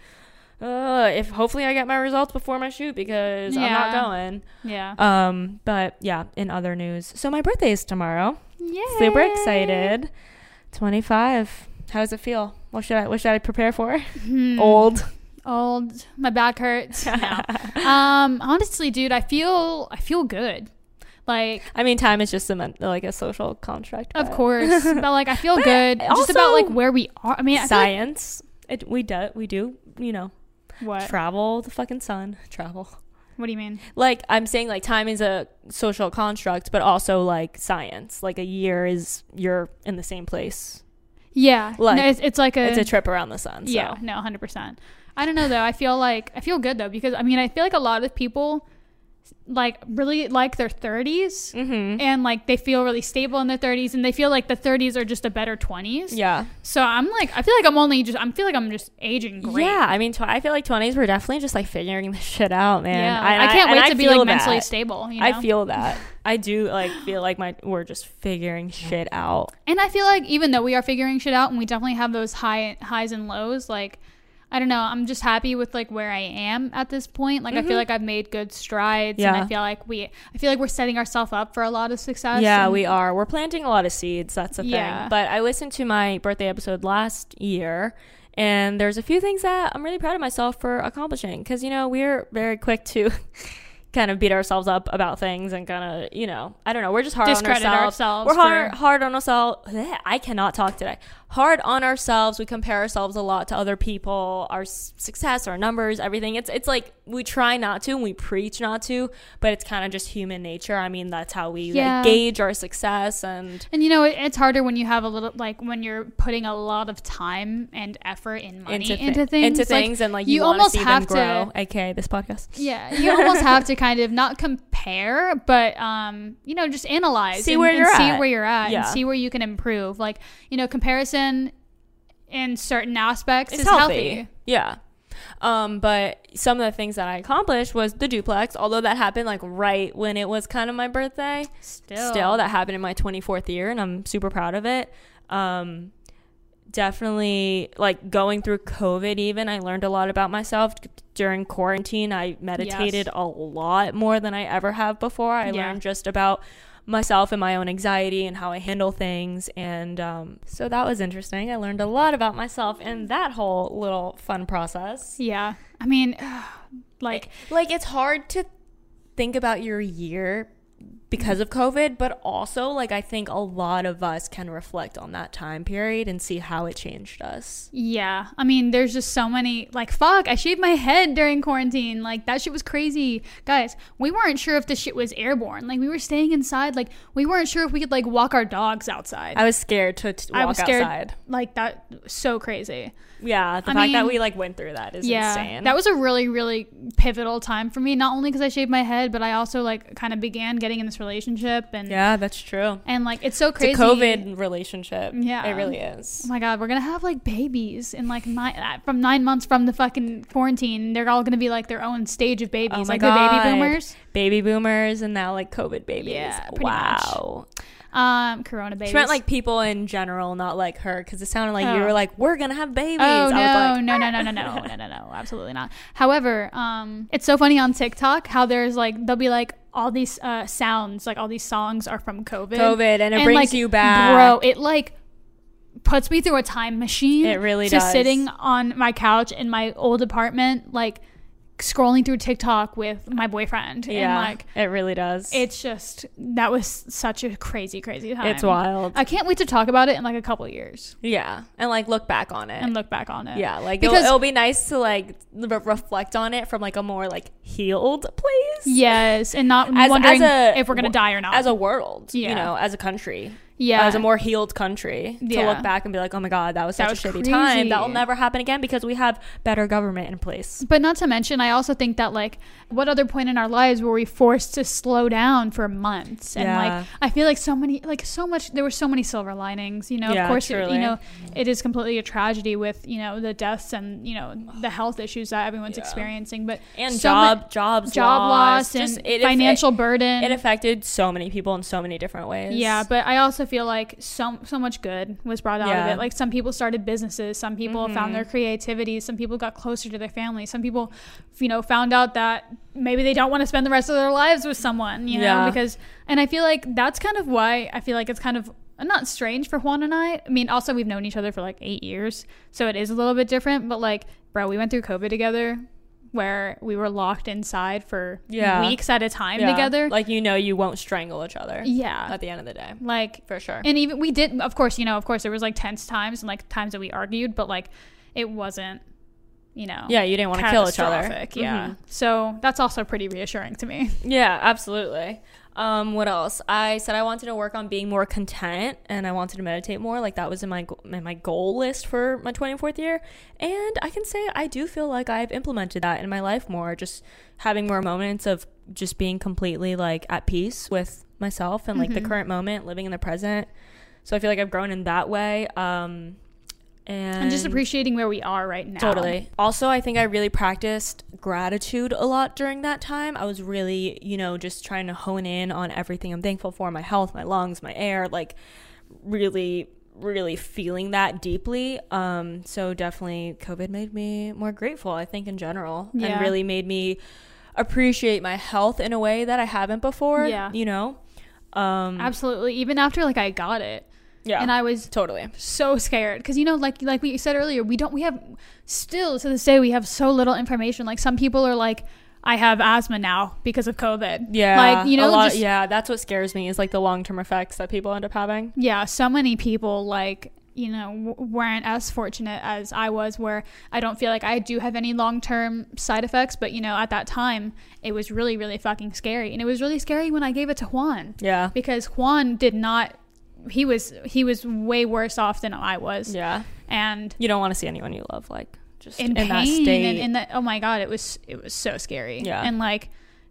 uh, if hopefully I get my results before my shoot because I'm not going. yeah. Um, but yeah, in other news, so my birthday is tomorrow. Yay. Super excited. Twenty five. How does it feel? What should I what should I prepare for? Hmm. Old. Old. My back hurts. No. um, honestly, dude, I feel I feel good. Like I mean, time is just a like a social construct. Of but- course, but like I feel good. Just about like where we are. I mean, I feel like- Science. It, we do we do you know what? travel the fucking sun travel. What do you mean? like I'm saying like time is a social construct, but also like science. Like a year is you're in the same place. Yeah, Like, no, it's, it's like a, it's a trip around the sun. So. yeah, no, hundred percent. I don't know though. I feel like I feel good though because I mean I feel like a lot of people like really like their 30s Mm-hmm. and like they feel really stable in their 30s and they feel like the 30s are just a better 20s. Yeah. So I'm like I feel like I'm only just I feel like I'm just aging great. Yeah. I mean, tw- I feel like twenties were definitely just like figuring this shit out, man. Yeah, And I can't and wait I to be feel like mentally stable. You know? I feel that. I do like feel like my we're just figuring shit out. And I feel like even though we are figuring shit out and we definitely have those high highs and lows, like I don't know, I'm just happy with like where I am at this point. Like I feel Mhm. like I've made good strides and I feel like we I feel like we're setting ourselves up for a lot of success. yeah, and- we are. We're planting a lot of seeds. That's the Yeah. thing. But I listened to my birthday episode last year, and there's a few things that I'm really proud of myself for accomplishing. Because you know we're very quick to kind of beat ourselves up about things and kind of you know I don't know. We're just hard Discredit on ourselves. ourselves We're hard hard on ourselves. I cannot talk today. Hard on ourselves. We compare ourselves a lot to other people, our success, our numbers, everything. It's it's like we try not to and we preach not to, but it's kind of just human nature. I mean, that's how we Yeah. like, gauge our success and And you know, it, it's harder when you have a little like when you're putting a lot of time and effort and money into, into, things. into Like, things and like you you, almost see have them grow, to- aka this podcast. Yeah, you almost have to kind of not compare, but um, you know, just analyze, See and, where you're see at. where you're at, Yeah. and see where you can improve. Like you know, comparison in certain aspects It's is healthy. healthy. Yeah. Um, but some of the things that I accomplished was the duplex, although that happened like right when it was kind of my birthday. Still, Still, that happened in my 24th year, and I'm super proud of it. Um, definitely like going through COVID, even I learned a lot about myself during quarantine. I meditated Yes. a lot more than I ever have before. I Yeah. learned just about myself and my own anxiety and how I handle things. And um, so that was interesting. I learned a lot about myself in that whole little fun process. yeah. I mean, like Like, it's hard to think about your year because mm-hmm. of COVID, but also like I think a lot of us can reflect on that time period and see how it changed us. Yeah. I mean, there's just so many like fuck, I shaved my head during quarantine. Like that shit was crazy. Guys, we weren't sure if the shit was airborne. Like we were staying inside. Like we weren't sure if we could like walk our dogs outside. I was scared to t- walk I was scared outside. like that so crazy. Yeah, the I fact that we like went through that is yeah. insane. That was a really really pivotal time for me, not only cuz I shaved my head, but I also like kind of began getting in this relationship and yeah, that's true. and like it's so It's crazy. a COVID relationship. Yeah. it really is. Oh my god, we're gonna have like babies in like nine uh, from nine months from the fucking quarantine. They're all gonna be like their own stage of babies, Oh like the baby boomers. Baby boomers and now like COVID babies. Yeah, wow. Um, Corona babies. She meant like people in general, not like her, because it sounded like you Oh. were like, "We're gonna have babies." Oh no, like, no, no, no, no, no, no, no, no, absolutely not. However, um, it's so funny on TikTok how there's like there'll be like all these uh sounds, like all these songs are from COVID. COVID, and it brings like, you back. bro. It like puts me through a time machine. It really does. just does. sitting on my couch in my old apartment, like scrolling through TikTok with my boyfriend, yeah, and like it really does. it's just that was such a crazy, crazy time. it's wild. I can't wait to talk about it in like a couple of years yeah, and like look back on it. and look back on it. yeah, like Because- it'll, it'll be nice to like re- reflect on it from like a more like healed place. Yes, and not As- wondering as a- if we're gonna die or not. as a world, Yeah. you know, as a country, yeah, as a more healed country, to look back and be like, oh my god, that was That such a was shitty time. That will never happen again because we have better government in place. But not to mention, I also think that like, what other point in our lives were we forced to slow down for months? And Yeah. like, I feel like so many, like so much, there were so many silver linings. You know, Yeah, of course, it, you know, it is completely a tragedy with you know the deaths and you know the health issues that everyone's Yeah. experiencing. But And so job jobs job loss and Just- it- financial burden. It, it affected so many people in so many different ways. Yeah, but I also feel like so so much good was brought out of it. Like some people started businesses, some people found Mhm. their creativity, some people got closer to their family, some people, you know, found out that maybe they don't want to spend the rest of their lives with someone, you know, Yeah. because and I feel like that's kind of why I feel like it's kind of not strange for Juan and I. I mean, also we've known each other for like 8 years, so it is a little bit different, but like, bro, we went through COVID together where we were locked inside for Yeah. weeks at a time Yeah. together. Like you know, you won't strangle each other. yeah. At the end of the day, Like for sure. and even we did of course you know of course there was like tense times and like times that we argued but like it wasn't you know yeah, you didn't want to kill each other. yeah Mhm. so that's also pretty reassuring to me Yeah, absolutely. Um, what else? I said I wanted to work on being more content, and I wanted to meditate more. Like that was in my in my goal list for my 24th year, and I can say I do feel like I've implemented that in my life more. Just having more moments of just being completely like at peace with myself and like the Mhm. current moment, living in the present. So I feel like I've grown in that way. Um, and, and just appreciating where we are right now Totally. Also, I think I really practiced gratitude a lot during that time. I was really, you know, just trying to hone in on everything I'm thankful for my health, my lungs, my air, like really really feeling that deeply um so definitely covid made me more grateful i think in general Yeah. and really made me appreciate my health in a way that i haven't before Yeah. you know um absolutely even after like i got it yeah. And i was totally. so scared. Because you know like like we said earlier we don't we have still to this day we have so little information. Like some people are like i have asthma now because of covid. Yeah. Like you a know lot- just yeah that's what scares me is like the long-term effects that people end up having. Yeah, so many people like you know w- weren't as fortunate as I was, where I don't feel like I do have any long term side effects. But you know, at that time, it was really, really fucking scary, and it was really scary when I gave it to Juan. Yeah. Because Juan did not. He was he was way worse off than I was, yeah and you don't want to see anyone you love like just in, in, that pain state and in that oh my god, it was it was so scary. Yeah. and like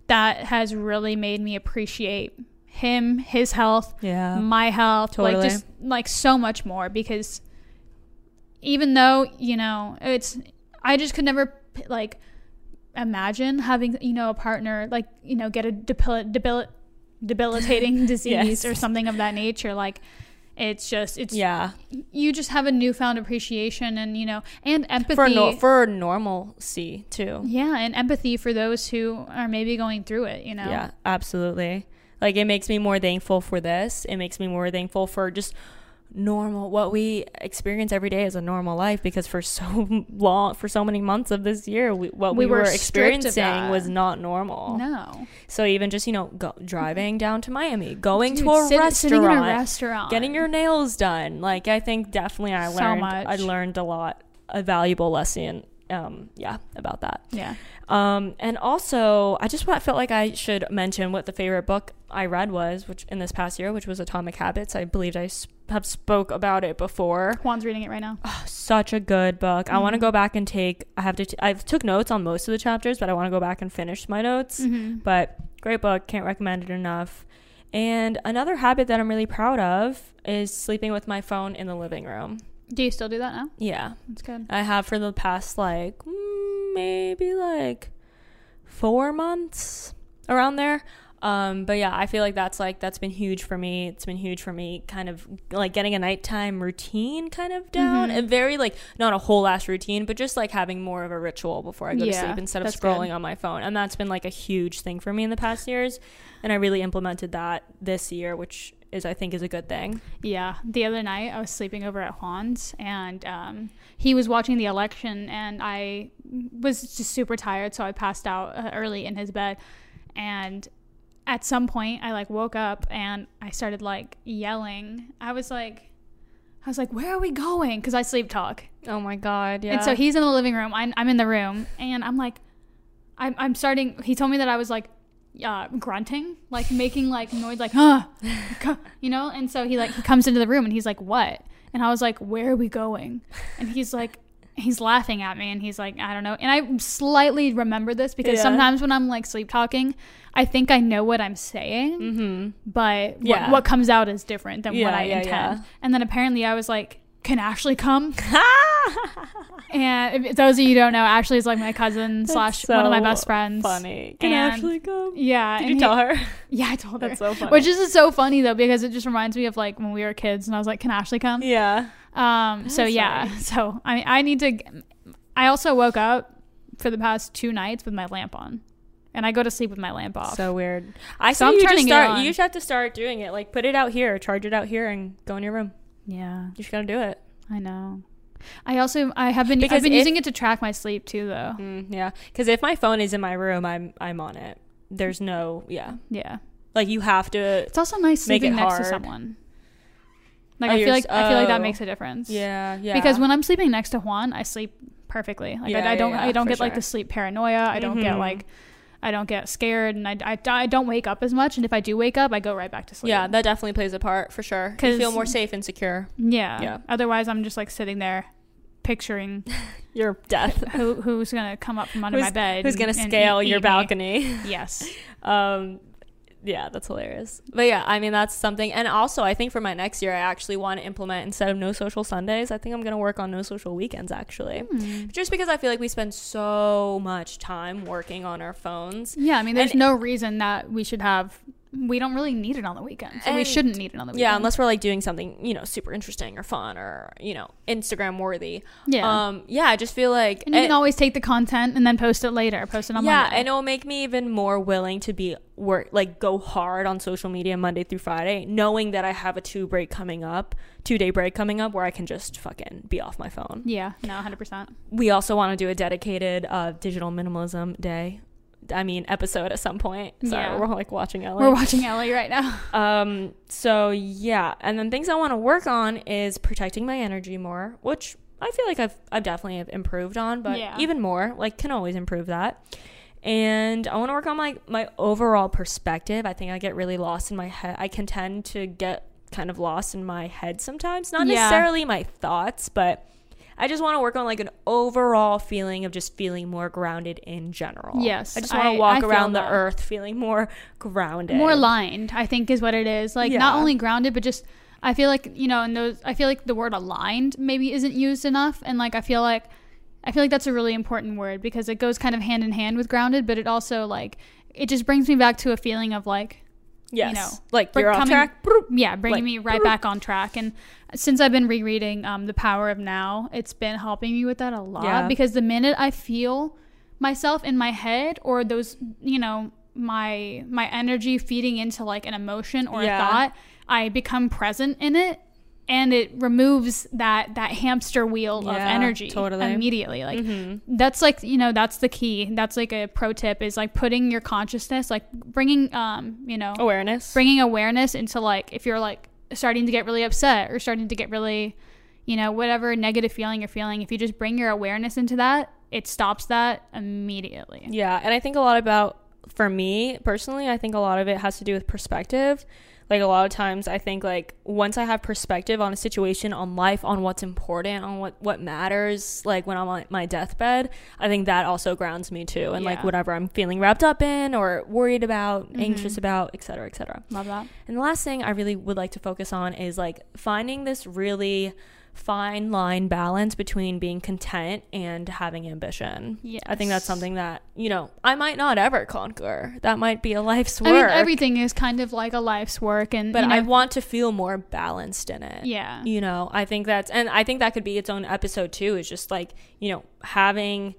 that has really made me appreciate him, his health, yeah my health Totally. like just like so much more because even though you know it's i just could never like imagine having you know a partner like you know get a debil- debil- debilitating disease Yes. or something of that nature like it's just it's yeah you just have a newfound appreciation and you know and empathy for no, for normalcy too yeah and empathy for those who are maybe going through it you know Yeah, absolutely. Like it makes me more thankful for this. It makes me more thankful for just normal what we experience every day as a normal life because for so long for so many months of this year we, what we, We were were, experiencing was not normal No. so even just you know go, driving down to miami going Dude, to a sit- restaurant a restaurant. getting your nails done like i think definitely i So learned much. i learned a lot a valuable lesson um yeah about that Yeah. um, and also, I just felt like I should mention what the favorite book I read was, which in this past year, which was Atomic Habits. I believed I s- have spoke about it before. Juan's reading it right now. Such a good book. I want to go back and take. I have to. T- I took notes on most of the chapters, but I want to go back and finish my notes. Mm-hmm. But great book. Can't recommend it enough. And another habit that I'm really proud of is sleeping with my phone in the living room. Do you still do that now? Yeah, That's good. I have for the past like mm, maybe like four months around there. Um, but yeah, I feel like that's like that's been huge for me. It's been huge for me, kind of like getting a nighttime routine kind of down. Mhm. A very like not a whole ass routine, but just like having more of a ritual before I go to sleep instead of scrolling good. on my phone. And that's been like a huge thing for me in the past years. And I really implemented that this year, which is I think is a good thing. Yeah. The other night, I was sleeping over at Juan's, and um, he was watching the election, and I was just super tired, so I passed out uh, early in his bed. And at some point, I like woke up and I started like yelling. I was like, I was like, "Where are we going?" Because I sleep talk. Oh my god, yeah. And so he's in the living room. I'm, I'm in the room, and I'm like, I'm, I'm starting. He told me that I was like, uh, grunting, like making like noise, like, huh, you know. And so he like he comes into the room, and he's like, what? And I was like, where are we going? And he's like. He's laughing at me and he's like, I don't know. And I slightly remember this because Yeah. sometimes when I'm like sleep talking, I think I know what I'm saying, mm-hmm. but Yeah. what, what comes out is different than what I yeah, intend. yeah. And then apparently I was like, can Ashley come? And those of you who don't know, Ashley is like my cousin slash one of my best friends. Funny. Can And- Ashley come? Yeah. Did and you he- tell her? Yeah, I told her. That's so funny. Which is so funny though because it just reminds me of like when we were kids and I was like, "Can Ashley come?" yeah. Um. So yeah. funny. So I I need to. I also woke up for the past two nights with my lamp on, and I go to sleep with my lamp off. So weird. I So I'm you just turning it start. on. You should have to start doing it. Like put it out here, charge it out here, and go in your room. yeah, You just gotta do it. I know. I also I have been Because I've been if- using it to track my sleep too though. Mm, yeah. Because if my phone is in my room, I'm I'm on it. There's no yeah. Yeah. Like you have to. It's also nice Make sleeping it next to someone. Like Oh, I feel like s- I feel like that oh. makes a difference. Yeah. Yeah. Because when I'm sleeping next to Juan, I sleep perfectly. Like Yeah, I, I don't yeah, I don't get like the sleep paranoia. I don't get Mhm. like I don't get scared and I, I, I don't wake up as much and if I do wake up, I go right back to sleep. yeah, that definitely plays a part for sure. You feel more safe and secure. Yeah. Yeah. Otherwise, I'm just like sitting there picturing Your death. who who's going to come up from under my bed. Who's gonna and- and scale eat your me. balcony? Yes. um yeah that's hilarious but yeah i mean that's something and also i think for my next year i actually want to implement instead of no social sundays i think i'm going to work on no social weekends actually Hmm. just because i feel like we spend so much time working on our phones Yeah, I mean, there's And- no reason that we should have. We don't really need it on the weekends. So we shouldn't need it on the weekends. yeah unless we're like doing something you know super interesting or fun or you know instagram worthy Yeah. um yeah i just feel like and you and- can always take the content and then post it later. Post it on yeah, Monday. and it'll make me even more willing to be work like go hard on social media Monday through Friday, knowing that I have a two break coming up, two day break coming up where I can just fucking be off my phone. Yeah, no, 100%. We also want to do a dedicated uh, digital minimalism day. I mean, episode at some point. Sorry, Yeah. we're like watching Ellie. We're watching Ellie right now. Um, so yeah, and then things I want to work on is protecting my energy more, which I feel like I've I've definitely have improved on, but Yeah. even more, like can always improve that. And I want to work on my my overall perspective. I think I get really lost in my head. I can tend to get kind of lost in my head sometimes, not Yeah. necessarily my thoughts, but I just want to work on like an overall feeling of just feeling more grounded in general. Yes, I just want to walk I around the that. earth feeling more grounded. More aligned, I think, is what it is. Like, not only grounded, but just, I feel like, you know, and those, I feel like the word aligned maybe isn't used enough. And, like, I feel like, I feel like that's a really important word because it goes kind of hand in hand with grounded, but it also, like, it just brings me back to a feeling of, like, Yes. know, like you're coming- track. Yeah, bringing Like, me right back on track. And since I've been rereading um, The Power of Now, it's been helping me with that a lot Yeah. because the minute I feel myself in my head or those, you know, my my energy feeding into like an emotion or Yeah. a thought, I become present in it and it removes that that hamster wheel of energy totally. immediately like Mhm. that's like you know that's the key that's like a pro tip is like putting your consciousness like bringing um you know awareness. bringing awareness into like if you're like starting to get really upset or starting to get really you know whatever negative feeling you're feeling if you just bring your awareness into that it stops that immediately Yeah, and I think a lot about for me personally, I think a lot of it has to do with perspective. Like a lot of times I think like once I have perspective on a situation, on life, on what's important, on what what matters, like when I'm on my deathbed, I think that also grounds me too and like whatever I'm feeling wrapped up in or worried about, Mhm. anxious about, etc., cetera, etc. Cetera. love that And the last thing I really would like to focus on is like finding this really fine line balance between being content and having ambition. Yeah, I think that's something that, you know, I might not ever conquer. That might be a life's work. i mean everything is kind of like a life's work and but you know, I want to feel more balanced in it. yeah You know, I think that's, and I think that could be its own episode too, is just like, you know, having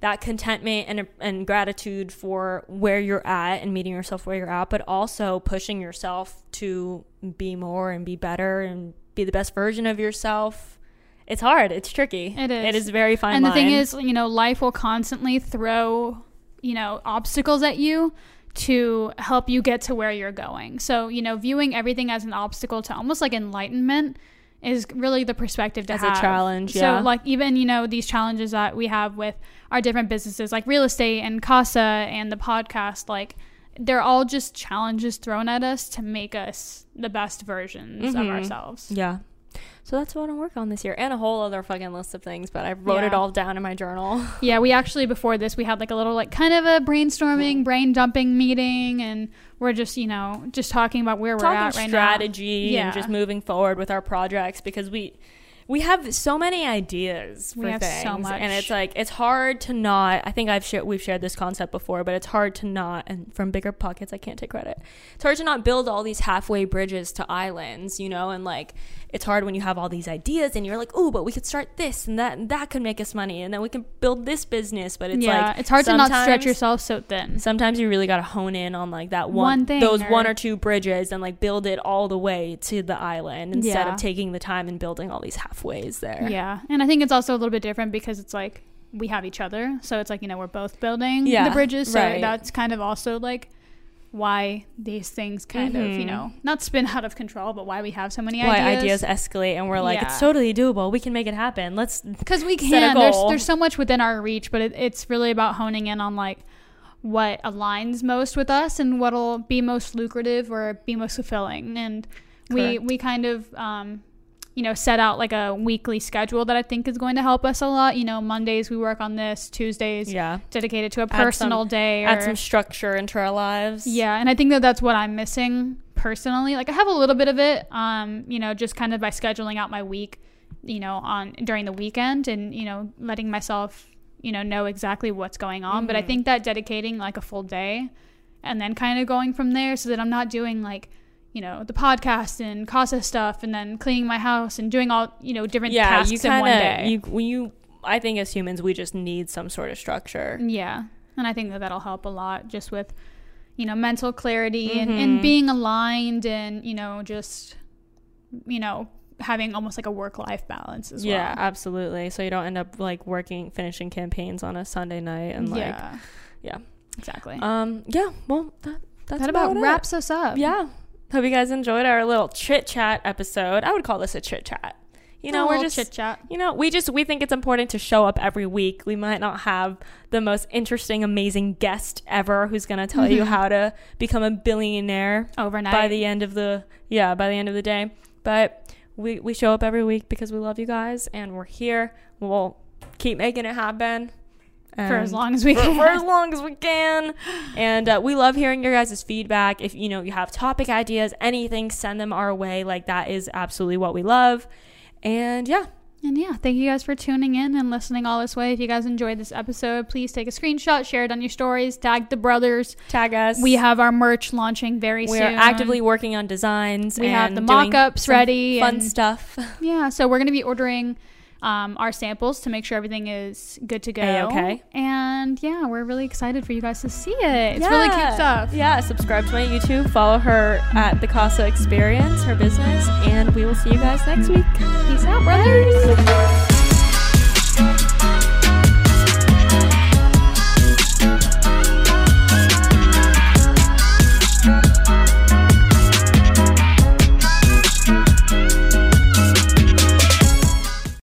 that contentment and, and gratitude for where you're at and meeting yourself where you're at, but also pushing yourself to be more and be better and be the best version of yourself. It's hard. It's tricky. It is. It is very fine. and the thing is you know life will constantly throw you know obstacles at you to help you get to where you're going so you know viewing everything as an obstacle to almost like enlightenment is really the perspective to As a challenge, yeah. so like even you know these challenges that we have with our different businesses like real estate and casa and the podcast like they're all just challenges thrown at us to make us the best versions of Mhm. ourselves Yeah. So that's what I'm working on this year, and a whole other fucking list of things. But I wrote it all down in my journal. Yeah, we actually before this we had like a little like kind of a brainstorming, brain dumping meeting, and we're just you know just talking about where we're at right now. strategy Yeah. and just moving forward with our projects because we we have so many ideas for We have things, so much. and it's like it's hard to not. I think I've shared we've shared this concept before, but it's hard to not. And from BiggerPockets, I can't take credit. It's hard to not build all these halfway bridges to islands, you know, and like it's hard when you have all these ideas and you're like, oh, but we could start this and that, and that could make us money, and then we can build this business. But it's yeah, like it's hard to not stretch yourself so thin. sometimes you really got to hone in on like that one, One thing those or- one or two bridges and like build it all the way to the island instead Yeah. of taking the time and building all these halfways there. Yeah, and I think it's also a little bit different because it's like we have each other, so it's like you know we're both building Yeah, the bridges, so right. that's kind of also like why these things kind of you Mhm. know not spin out of control, but why we have so many Why ideas. ideas escalate and we're like, it's totally doable. We can make it happen. Let's because we can there's, there's so much within our reach but it, it's really about honing in on like what aligns most with us and what'll be most lucrative or be most fulfilling and we we kind of um you know set out like a weekly schedule that i think is going to help us a lot you know mondays we work on this tuesdays yeah, dedicated to a some- personal day or add some structure into our lives. yeah, and I think that that's what I'm missing personally. Like I have a little bit of it, um, you know, just kind of by scheduling out my week, you know, on during the weekend and you know letting myself, you know, know exactly what's going on. But I Mhm. think that dedicating like a full day, and then kind of going from there, so that I'm not doing like. You know the podcast and casa stuff, and then cleaning my house and doing all you know different yeah. tasks You in one day. you when you. I think as humans, we just need some sort of structure. Yeah. And I think that that'll help a lot just with, you know, mental clarity and, Mhm. and being aligned and, you know, just, you know, having almost like a work life balance as Yeah, well. absolutely. So you don't end up like working, finishing campaigns on a Sunday night and like, yeah. yeah. Exactly. um, yeah. Well, that that's that about it. wraps us up. Yeah. Hope you guys enjoyed our little chit chat episode. I would call this a chit chat. You know, we're just chit chat. you know, we just we think it's important to show up every week. We might not have the most interesting, amazing guest ever who's gonna tell you Mhm. how to become a billionaire Overnight. by the end of the yeah, by the end of the day. But we we show up every week because we love you guys and we're here. We'll keep making it happen. For as long as we for, can. for as long as we can. And uh, we love hearing your guys' feedback. If you know you have topic ideas, anything, send them our way. Like that is absolutely what we love. And yeah, And yeah, thank you guys for tuning in and listening all this way. If you guys enjoyed this episode, please take a screenshot, share it on your stories, tag the brothers. tag us. We have our merch launching very we soon. We are actively working on designs. We have the mock-ups ready Fun and- stuff. Yeah, so we're going to be ordering um, our samples to make sure everything is good to go. A-okay. And yeah, we're really excited for you guys to see it. It's really cute stuff. Yeah, subscribe to my YouTube, follow her at the Casa Experience, her business, and we will see you guys next week. Peace out, brothers.